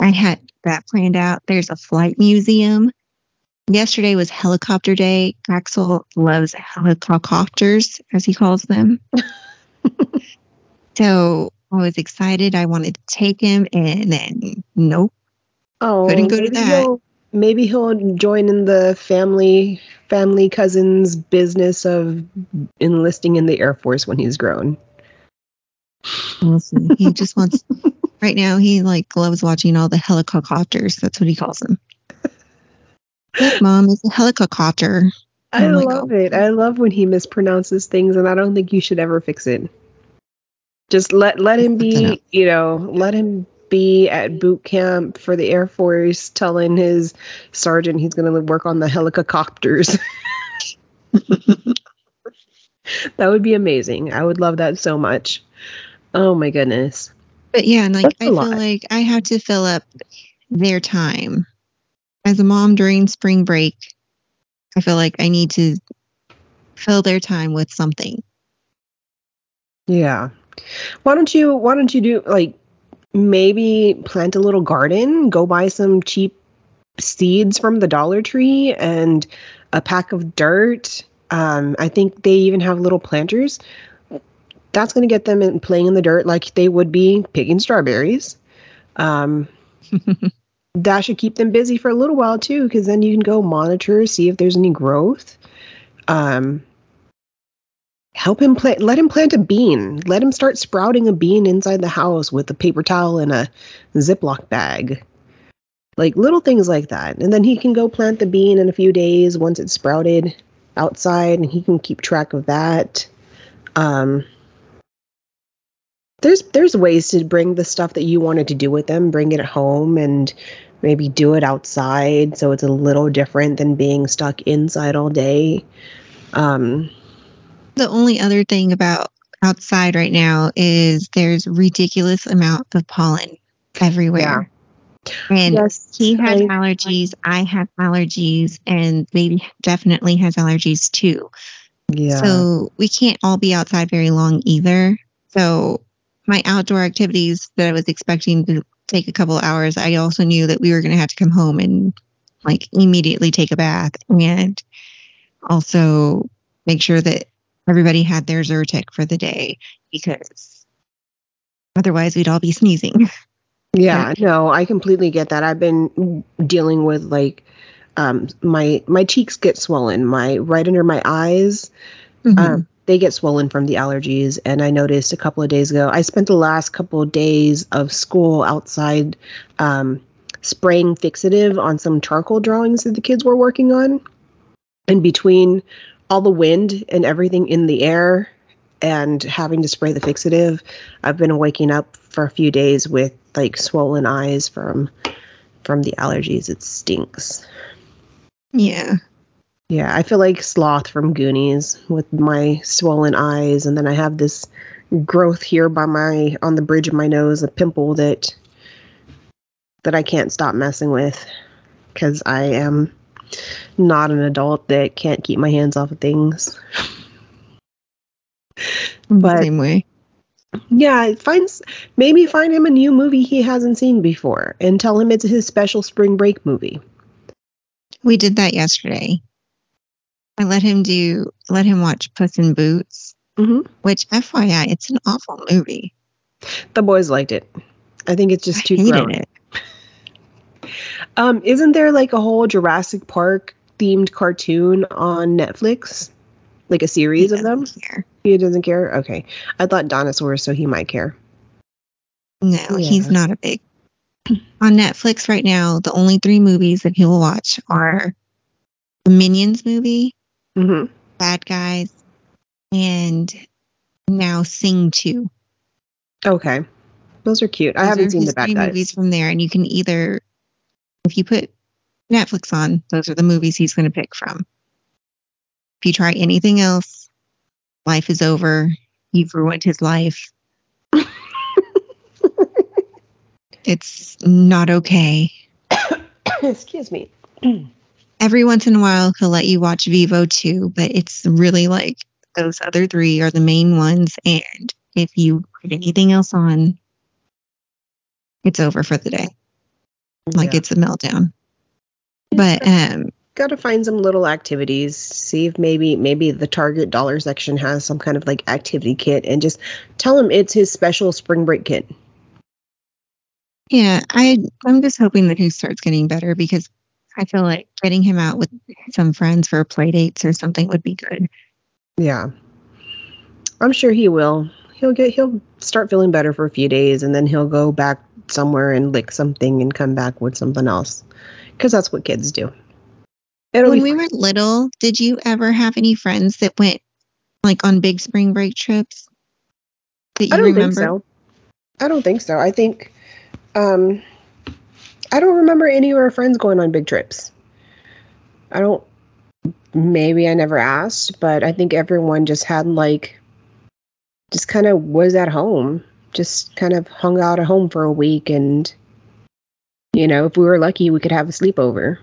I had that planned out. There's a flight museum. Yesterday was helicopter day. Axel loves helicopters, as he calls them. so I was excited. I wanted to take him, and then nope. Oh, Couldn't go to maybe that. He'll, maybe he'll join in the family family cousins business of enlisting in the Air Force when he's grown. We'll see. He just wants. Right now, he like loves watching all the helicopters. That's what he calls them. Look, Mom, it's a helicopter. I I'm love oh. it. I love when he mispronounces things, and I don't think you should ever fix it. Just let let him be, you know, let him be at boot camp for the Air Force, telling his sergeant he's going to work on the helicopters. that would be amazing. I would love that so much. Oh my goodness. But yeah, and like I feel like I have to fill up their time. As a mom during spring break, I feel like I need to fill their time with something. Yeah. Why don't you why don't you do like maybe plant a little garden, go buy some cheap seeds from the Dollar Tree and a pack of dirt. Um, I think they even have little planters. That's going to get them in playing in the dirt like they would be picking strawberries. Um, that should keep them busy for a little while too, because then you can go monitor, see if there's any growth. Um, help him plant let him plant a bean. Let him start sprouting a bean inside the house with a paper towel and a ziploc bag. Like little things like that. And then he can go plant the bean in a few days once it's sprouted outside and he can keep track of that. Um there's there's ways to bring the stuff that you wanted to do with them bring it home and maybe do it outside so it's a little different than being stuck inside all day. Um The only other thing about outside right now is there's ridiculous amount of pollen everywhere. And yes he has I- allergies, I have allergies, and baby definitely has allergies too. Yeah. So we can't all be outside very long either. So my outdoor activities that I was expecting to take a couple hours, I also knew that we were going to have to come home and like immediately take a bath and also make sure that everybody had their Zyrtec for the day because otherwise we'd all be sneezing. yeah, no, I completely get that. I've been dealing with like um my my cheeks get swollen, my right under my eyes, Mhm. um they get swollen from the allergies and I noticed a couple of days ago. I spent the last couple of days of school outside um spraying fixative on some charcoal drawings that the kids were working on. And between all the wind and everything in the air and having to spray the fixative, I've been waking up for a few days with like swollen eyes from from the allergies. It stinks. yeah. Yeah, I feel like Sloth from Goonies with my swollen eyes, and then I have this growth here by my on the bridge of my nose, a pimple that that I can't stop messing with because I am not an adult that can't keep my hands off of things. But- Same way. Yeah, finds maybe find him a new movie he hasn't seen before and tell him it's his special spring break movie. We did that yesterday. I let him do let him watch Puss in Boots, Mhm. which FYI, it's an awful movie. The boys liked it. I think it's just I too grown. it. Um, isn't there like a whole Jurassic Park themed cartoon on Netflix? Like a series of them? care. He doesn't care? Okay. I thought dinosaurs, so he might care. No, he's not a big. On Netflix right now, the only three movies that he will watch are the Minions movie, hmm Bad Guys, and now Sing 2. Okay. Those are cute. I haven't seen the bad guys. movies from there, and you can either, if you put Netflix on, those are the movies he's going to pick from. If you try anything else, life is over. You've ruined his life. it's not okay. Excuse me. Every once in a while, he'll let you watch Vivo too, but it's really like those other three are the main ones. And if you put anything else on, it's over for the day. Like Yeah. it's a meltdown. But um, got to find some little activities see if maybe maybe the target dollar section has some kind of like activity kit and just tell him it's his special spring break kit yeah, I I'm just hoping that he starts getting better because I feel like getting him out with some friends for play dates or something would be good. yeah i'm sure he will he'll get he'll start feeling better for a few days and then he'll go back somewhere and lick something and come back with something else because that's what kids do it'll when we were little, did you ever have any friends that went like on big spring break trips that you I don't remember? think so. I don't think so. I think um I don't remember any of our friends going on big trips. I don't maybe I never asked, but I think everyone just had like just kind of was at home, just kind of hung out at home for a week and you know, if we were lucky we could have a sleepover.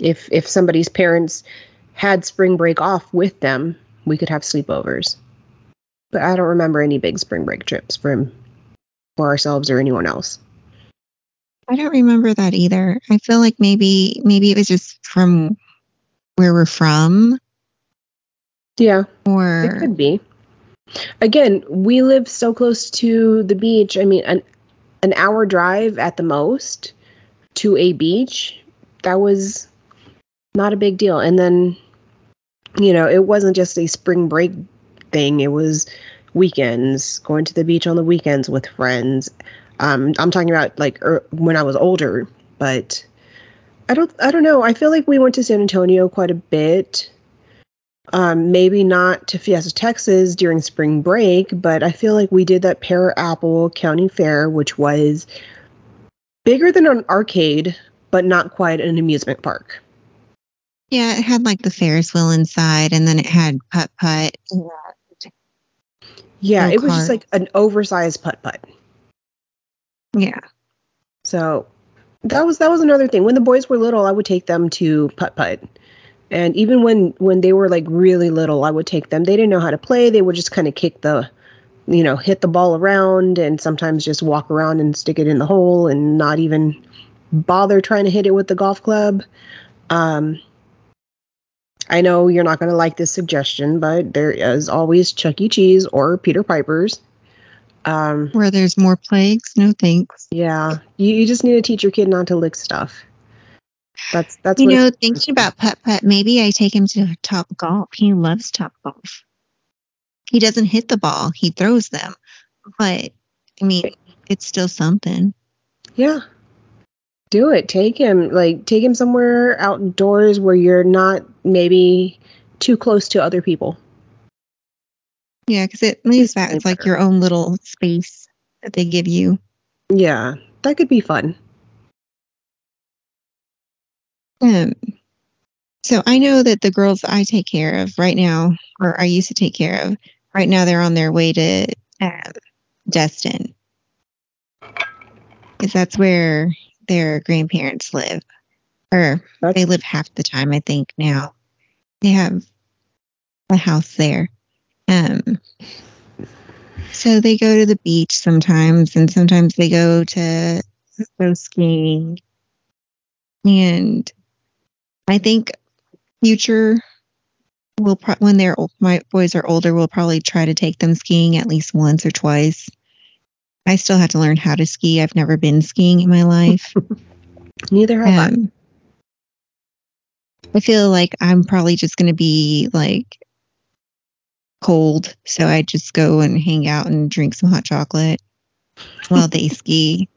If if somebody's parents had spring break off with them, we could have sleepovers but I don't remember any big spring break trips from for ourselves or anyone else. I don't remember that either. I feel like maybe maybe it was just from where we're from Yeah, Or it could be. Again, we live so close to the beach. I mean, an an hour drive at the most to a beach. That was not a big deal. And then, you know, it wasn't just a spring break thing. It was weekends, going to the beach on the weekends with friends. Um, I'm talking about like er, when I was older, but I don't I don't know. I feel like we went to San Antonio quite a bit. Um, maybe not to Fiesta, Texas during spring break, but I feel like we did that Pear Apple County Fair, which was bigger than an arcade, but not quite an amusement park. yeah, it had like the Ferris wheel inside and then it had putt putt. Yeah, it was just like an oversized putt putt. Yeah. So that was that was another thing. When the boys were little, I would take them to putt putt. And even when when they were like really little, I would take them. They didn't know how to play. They would just kind of kick the you know, hit the ball around and sometimes just walk around and stick it in the hole and not even bother trying to hit it with the golf club. Um I know you're not going to like this suggestion, but there is always Chuck E. Cheese or Peter Piper's. Um, Where there's more plagues, no thanks. yeah, you, you just need to teach your kid not to lick stuff. That's that's You know, thinking about putt putt, maybe I take him to Top Golf. He loves Top Golf. He doesn't hit the ball; he throws them. But I mean, it's still something. yeah. Do it. Take him like take him somewhere outdoors where you're not maybe too close to other people. Yeah, because it leaves that it's like your own little space that they give you. Yeah, that could be fun. Um, so I know that the girls I take care of right now, or I used to take care of, right now they're on their way to um, Destin, because that's where their grandparents live, or That's they live half the time I think now. They have a house there. Um, so they go to the beach sometimes, and sometimes they go to go skiing. And I think future will pro- when they're ol- my boys are older, we'll probably try to take them skiing at least once or twice. I still have to learn how to ski. I've never been skiing in my life. neither have I. Um, I feel like I'm probably just going to be like cold, so I just go and hang out and drink some hot chocolate while they ski.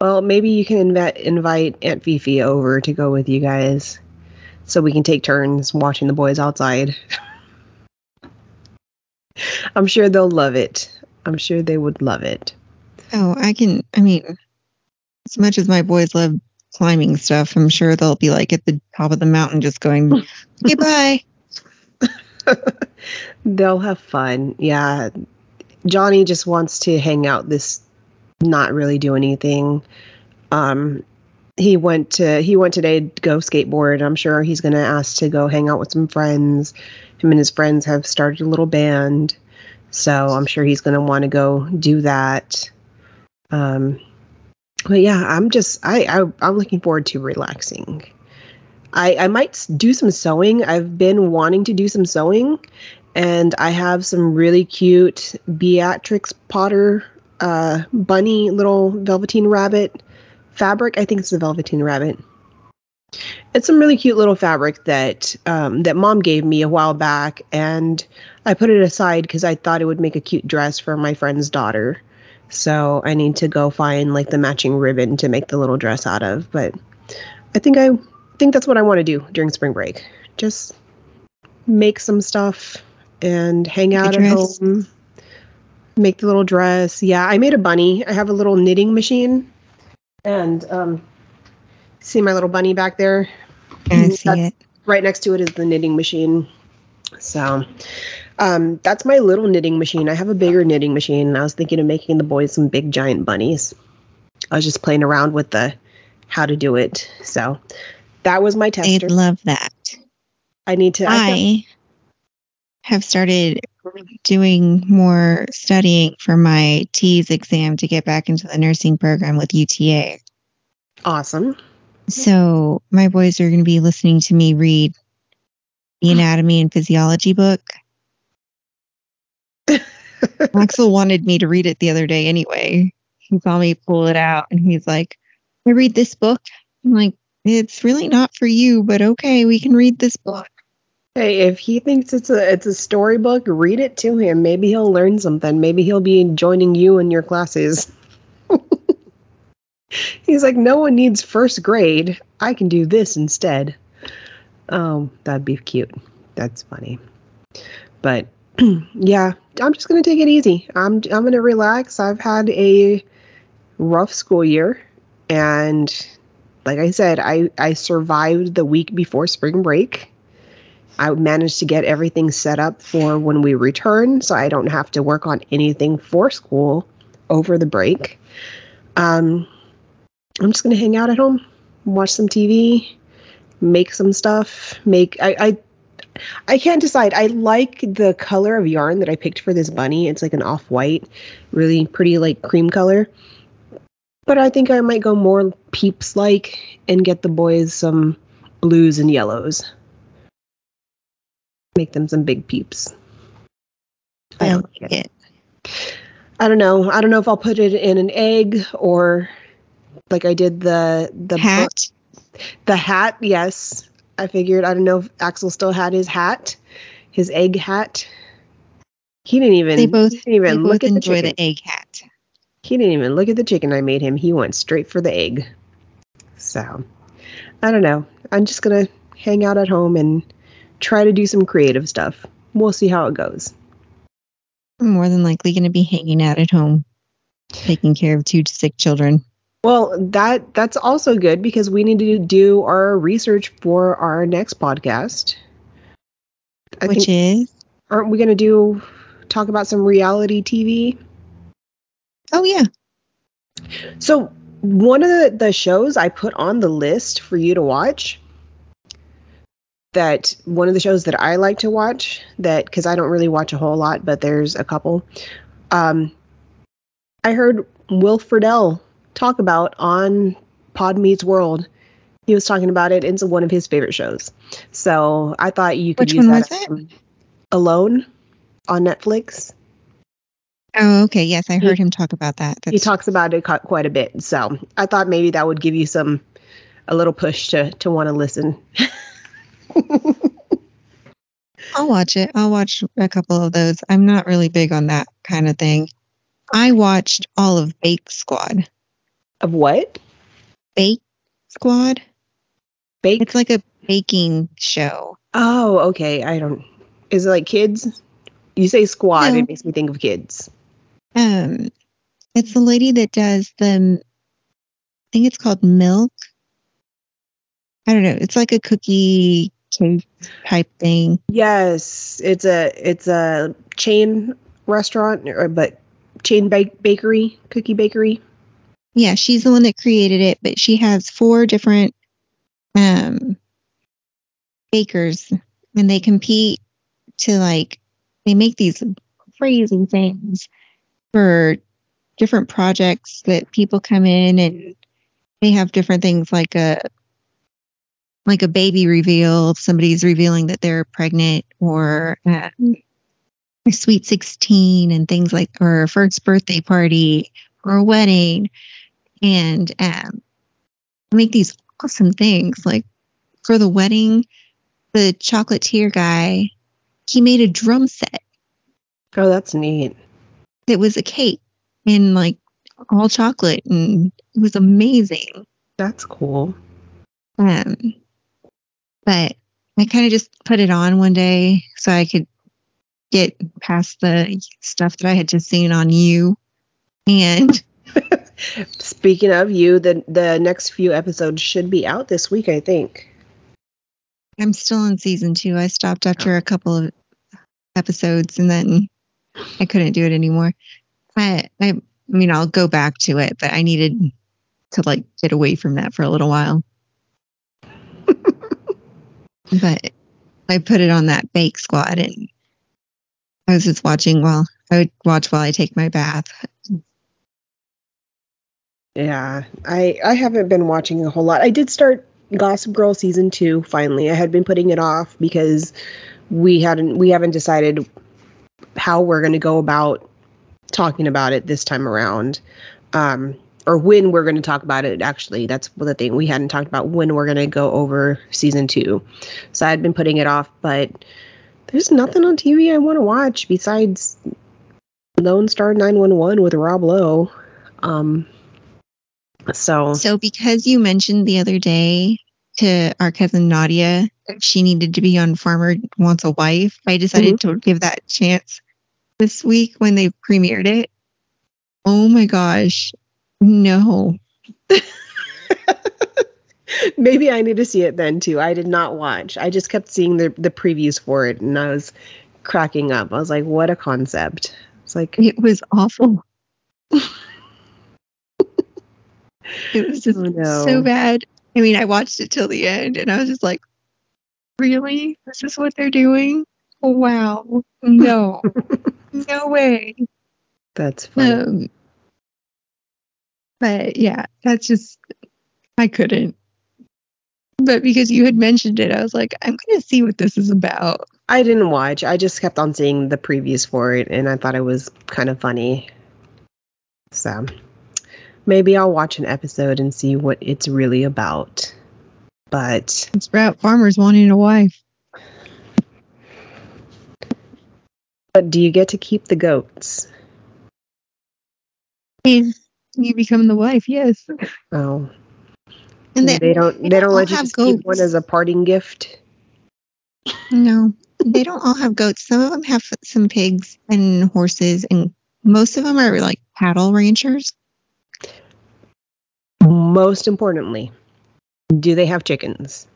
Well, maybe you can invite invite Aunt Fifi over to go with you guys, so we can take turns watching the boys outside. I'm sure they'll love it. I'm sure they would love it. Oh, I can. I mean, as much as my boys love climbing stuff, I'm sure they'll be like at the top of the mountain, just going, goodbye. They'll have fun. Yeah. Johnny just wants to hang out this not really do anything. Um he went to he went today to go skateboard. I'm sure he's going to ask to go hang out with some friends. Him and his friends have started a little band. So I'm sure he's going to want to go do that. Um but yeah, I'm just I, I I'm looking forward to relaxing. I I might do some sewing. I've been wanting to do some sewing and I have some really cute Beatrix Potter uh, bunny little velveteen rabbit fabric. I think it's the velveteen rabbit. It's some really cute little fabric that um, that mom gave me a while back, and I put it aside because I thought it would make a cute dress for my friend's daughter. So I need to go find like the matching ribbon to make the little dress out of. But I think I think that's what I want to do during spring break. Just make some stuff and hang out at home. Make the little dress. Yeah, I made a bunny. I have a little knitting machine. And um see my little bunny back there? I see That's- it. Right next to it is the knitting machine. So um that's my little knitting machine. I have a bigger knitting machine. And I was thinking of making the boys some big giant bunnies. I was just playing around with the how to do it. So that was my They'd love that. I need to I, I have started doing more studying for my TEAS exam to get back into the nursing program with UTA. awesome. So my boys are going to be listening to me read the anatomy and physiology book. Axel wanted me to read it the other day anyway. He saw me pull it out and he's like, I read this book. I'm like, it's really not for you, but okay, we can read this book. Hey, if he thinks it's a it's a storybook, read it to him. Maybe he'll learn something. Maybe he'll be joining you in your classes. He's like, no one needs first grade. I can do this instead. Oh, that'd be cute. That's funny. But yeah, I'm just gonna take it easy. I'm I'm gonna relax. I've had a rough school year, and like I said, I I survived the week before spring break. I managed to get everything set up for when we return, so I don't have to work on anything for school over the break. Um, I'm just gonna hang out at home, watch some TV, make some stuff. Make I I I can't decide. I like the color of yarn that I picked for this bunny. It's like an off-white, really pretty like cream color. But I think I might go more peeps like and get the boys some blues and yellows make them some big peeps. I I don't like get it. I don't know. I don't know if I'll put it in an egg or like I did the the Hat. the hat. Yes, I figured. I don't know if Axel still had his hat, his egg hat. He didn't even. They both, didn't they even both look at the enjoy chicken. the egg hat. He didn't even look at the chicken I made him. He went straight for the egg. So, I don't know. I'm just gonna hang out at home and try to do some creative stuff. We'll see how it goes. I'm more than likely going to be hanging out at home, taking care of two sick children. Well, that that's also good because we need to do our research for our next podcast. I which think is, aren't we going to do talk about some reality TV? oh yeah, So, one of the, the shows I put on the list for you to watch that one of the shows that I like to watch that cuz I don't really watch a whole lot, but there's a couple. Um I heard Will Friedle talk about on Pod Meets World. He was talking about it. It's one of his favorite shows. So, I thought you could Which use one that was it? Alone on Netflix. oh okay, yes, I He- heard him talk about that. he talks about it quite a bit. So I thought maybe that would give you some a little push to to want to listen. I'll watch it. I'll watch a couple of those. I'm not really big on that kind of thing. I watched all of Bake Squad. Of what? Bake Squad. Bake? It's like a baking show. oh, okay. I don't. Is it like kids? You say squad, No. it makes me think of kids. Um, it's the lady that does the. I think it's called Milk. I don't know. It's like a cookie type thing. Yes, it's a it's a chain restaurant, or, but chain ba- bakery, cookie bakery. Yeah, she's the one that created it, but she has four different um bakers and they compete to like they make these crazy things for different projects that people come in and they have different things like a like a baby reveal if somebody's revealing that they're pregnant or um, a sweet 16 and things like or a first birthday party or a wedding and um, make these awesome things like for the wedding the chocolatier guy he made a drum set Oh, that's neat. that was a cake and like all chocolate and it was amazing That's cool. um but i kind of just put it on one day so i could get past the stuff that i had just seen on you. And Speaking of you, the the next few episodes should be out this week, I think. i'm still in season two. I stopped after a couple of episodes and then i couldn't do it anymore. I i, I mean i'll go back to it but i needed to like get away from that for a little while but I put it on that bake squad and I was just watching while I would watch while I take my bath. Yeah, I I haven't been watching a whole lot. I did start Gossip Girl season two finally. I had been putting it off because we hadn't we haven't decided how we're going to go about talking about it this time around, um, or when we're going to talk about it. Actually, that's the thing we hadn't talked about when we're going to go over season two. So I had been putting it off, but there's nothing on TV I want to watch besides Lone Star 911 with Rob Lowe. Um, so So because you mentioned the other day to our cousin Nadia she needed to be on Farmer Wants a Wife, I decided to give that chance this week when they premiered it. Oh my gosh. No. maybe I need to see it then too. I did not watch. I just kept seeing the the previews for it and I was cracking up. I was like, what a concept. It's like It was awful. it was just Oh, no. so bad. I mean, I watched it till the end and I was just like, really? This is what they're doing? Wow. No. no way. that's funny. Um, but yeah, that's just, I couldn't. But because you had mentioned it, I was like, I'm going to see what this is about. I didn't watch. I just kept on seeing the previews for it and I thought it was kind of funny. So maybe I'll watch an episode and see what it's really about. But It's about farmers wanting a wife. but do you get to keep the goats? If you become the wife, yes. Oh, And they, they, don't. they They don't don't let you have just keep one as a parting gift. No, they don't all have goats. Some of them have some pigs and horses, and most of them are like cattle ranchers. Most importantly, do they have chickens?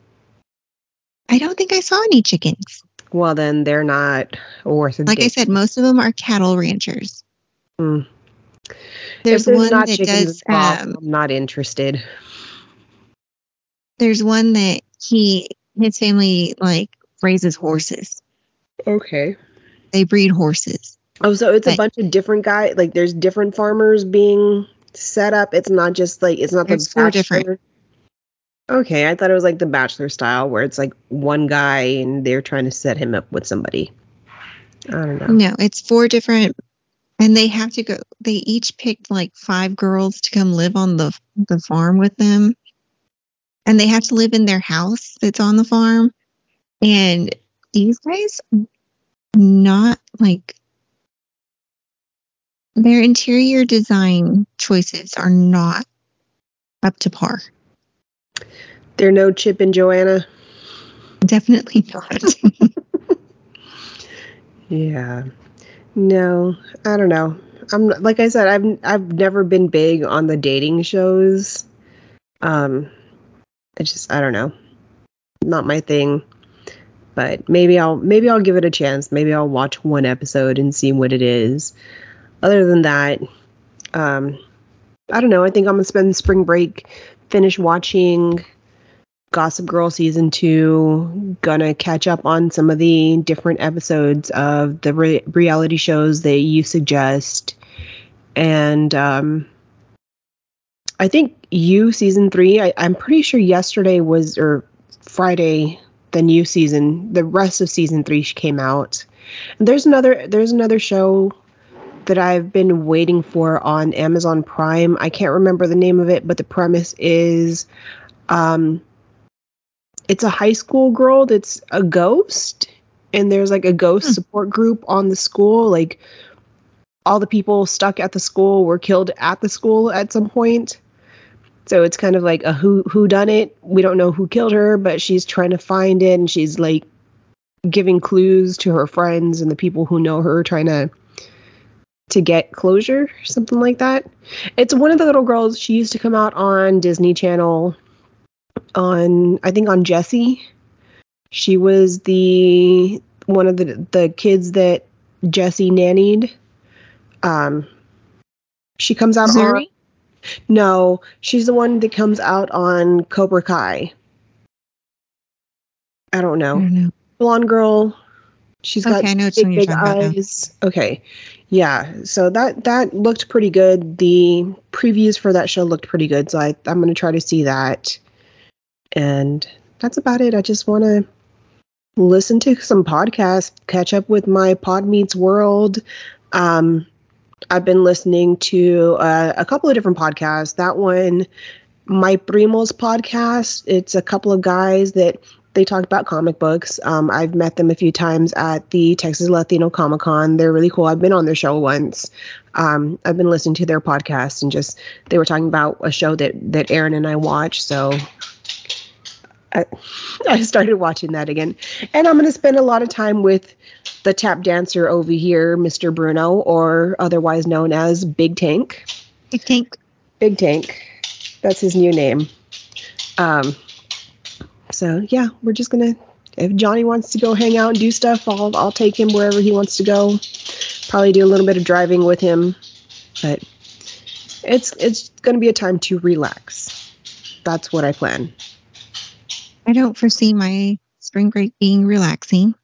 I don't think I saw any chickens. Well, then they're not worth a Like I said, most of them are cattle ranchers. Hmm. There's one that does. involved, Um, I'm not interested. there's one that he his family like raises horses. Okay. They breed horses. Oh, so it's a bunch of different guys. Like there's different farmers being set up. It's not just like it's not the four bachelor. different. Okay, I thought it was like the bachelor style where it's like one guy and they're trying to set him up with somebody. I don't know. No, it's four different, and they have to go. They each picked like five girls to come live on the the farm with them, and they have to live in their house that's on the farm. And these guys, not like their interior design choices are not up to par. They're no Chip and Joanna. Definitely not. Yeah. No, I don't know. I'm like I said, I've I've never been big on the dating shows. Um, I just I don't know, not my thing. but maybe I'll maybe I'll give it a chance. Maybe I'll watch one episode and see what it is. Other than that, um, I don't know. I think I'm gonna spend spring break, finish watching Gossip Girl season two. Gonna catch up on some of the different episodes of the re- reality shows that you suggest, and um, I think you season three. I, I'm pretty sure yesterday was or Friday the new season. The rest of season three came out. And there's another. There's another show that I've been waiting for on Amazon Prime. I can't remember the name of it, but the premise is um it's a high school girl that's a ghost and there's like a ghost Hmm. support group on the school like all the people stuck at the school were killed at the school at some point. So it's kind of like a who who done it. We don't know who killed her but she's trying to find it and she's like giving clues to her friends and the people who know her trying to to get closure something like that. It's one of the little girls she used to come out on disney channel on I think on Jessie. She was the one of the the kids that Jessie nannied. Um she comes out on No, she's the one that comes out on Cobra Kai. I don't I know. don't know. Blonde girl. She's got I know big, big talking about now. eyes. Okay. Yeah. So that that looked pretty good. The previews for that show looked pretty good. So I, I'm gonna try to see that. And that's about it. I just wanna listen to some podcasts, catch up with my Pod Meets World. Um I've been listening to uh, a couple of different podcasts. That one, My Primo's podcast. It's a couple of guys that they talk about comic books. Um, I've met them a few times at the Texas Latino Comic Con. They're really cool. I've been on their show once. Um, I've been listening to their podcast and just they were talking about a show that that Aaron and I watch. So I, I started watching that again, and I'm going to spend a lot of time with the tap dancer over here, Mr. Bruno, or otherwise known as Big Tank. Big tank. Big Tank. That's his new name. Um, so yeah, we're just gonna. If Johnny wants to go hang out and do stuff, I'll I'll take him wherever he wants to go. Probably do a little bit of driving with him, but it's it's gonna be a time to relax. That's what I plan. I don't foresee my spring break being relaxing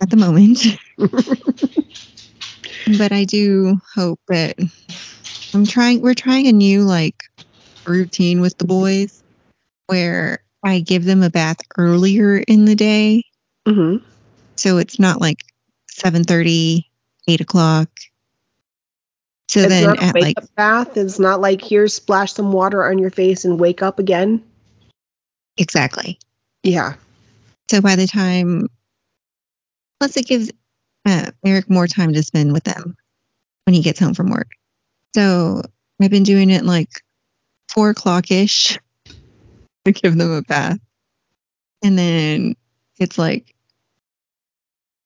at the moment. but I do hope that I'm trying we're trying a new like routine with the boys where I give them a bath earlier in the day. Mm-hmm. So it's not like 7:30, 8 o'clock. So It's then at like bath. It's not like here, splash some water on your face and wake up again. Exactly. Yeah. So by the time, plus it gives uh, Eric more time to spend with them when he gets home from work. So I've been doing it like four o'clock ish to give them a bath. And then it's like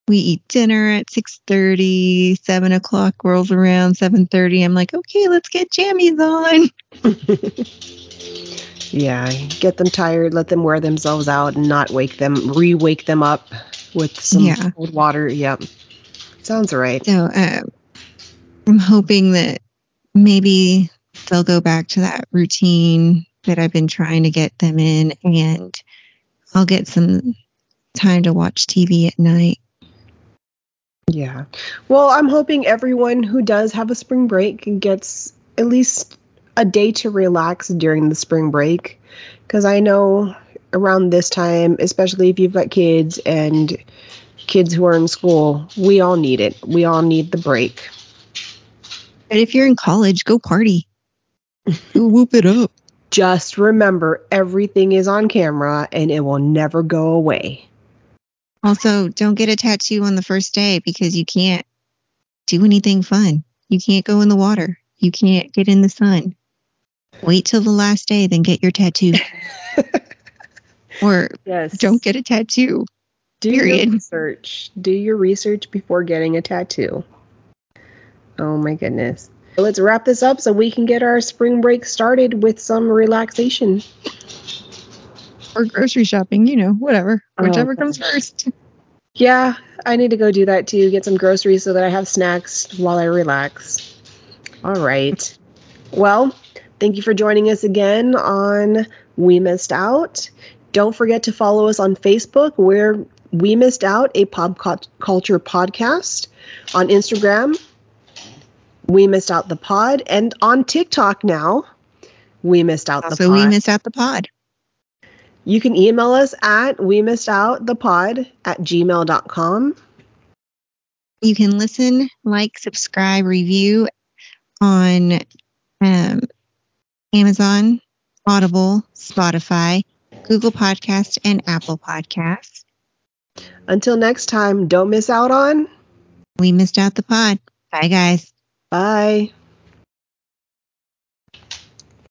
we eat dinner at 6.30 7 o'clock rolls around 7.30 i'm like okay let's get jammies on Yeah, get them tired, let them wear themselves out, and not wake them, re-wake them up with some Yeah. cold water. Yep, sounds right. So uh, I'm hoping that maybe they'll go back to that routine that I've been trying to get them in, and I'll get some time to watch TV at night. Yeah. Well, I'm hoping everyone who does have a spring break gets at least a day to relax during the spring break, because I know around this time, especially if you've got kids and kids who are in school, we all need it. We all need the break. And if you're in college, go party. Whoop it up. Just remember, everything is on camera and it will never go away. Also, don't get a tattoo on the first day because you can't do anything fun. You can't go in the water. You can't get in the sun. Wait till the last day, then get your tattoo. or Yes. don't get a tattoo. do period. your research. Do your research before getting a tattoo. Oh my goodness. Let's wrap this up so we can get our spring break started with some relaxation. or grocery shopping, you know, whatever, Oh, whichever okay. comes first. Yeah, I need to go do that too. Get some groceries so that I have snacks while I relax. All right. Well, thank you for joining us again on We Missed Out. Don't forget to follow us on Facebook, where We Missed Out, a pop culture podcast. On Instagram, We Missed Out the Pod. And on TikTok now, We Missed Out the Also, Pod. we missed out the pod. You can email us at we missed out the pod at gmail.com. You can listen, like, subscribe, review on um, Amazon, Audible, Spotify, Google Podcast, and Apple Podcasts. Until next time, don't miss out on. We missed out the pod. Bye, guys. Bye.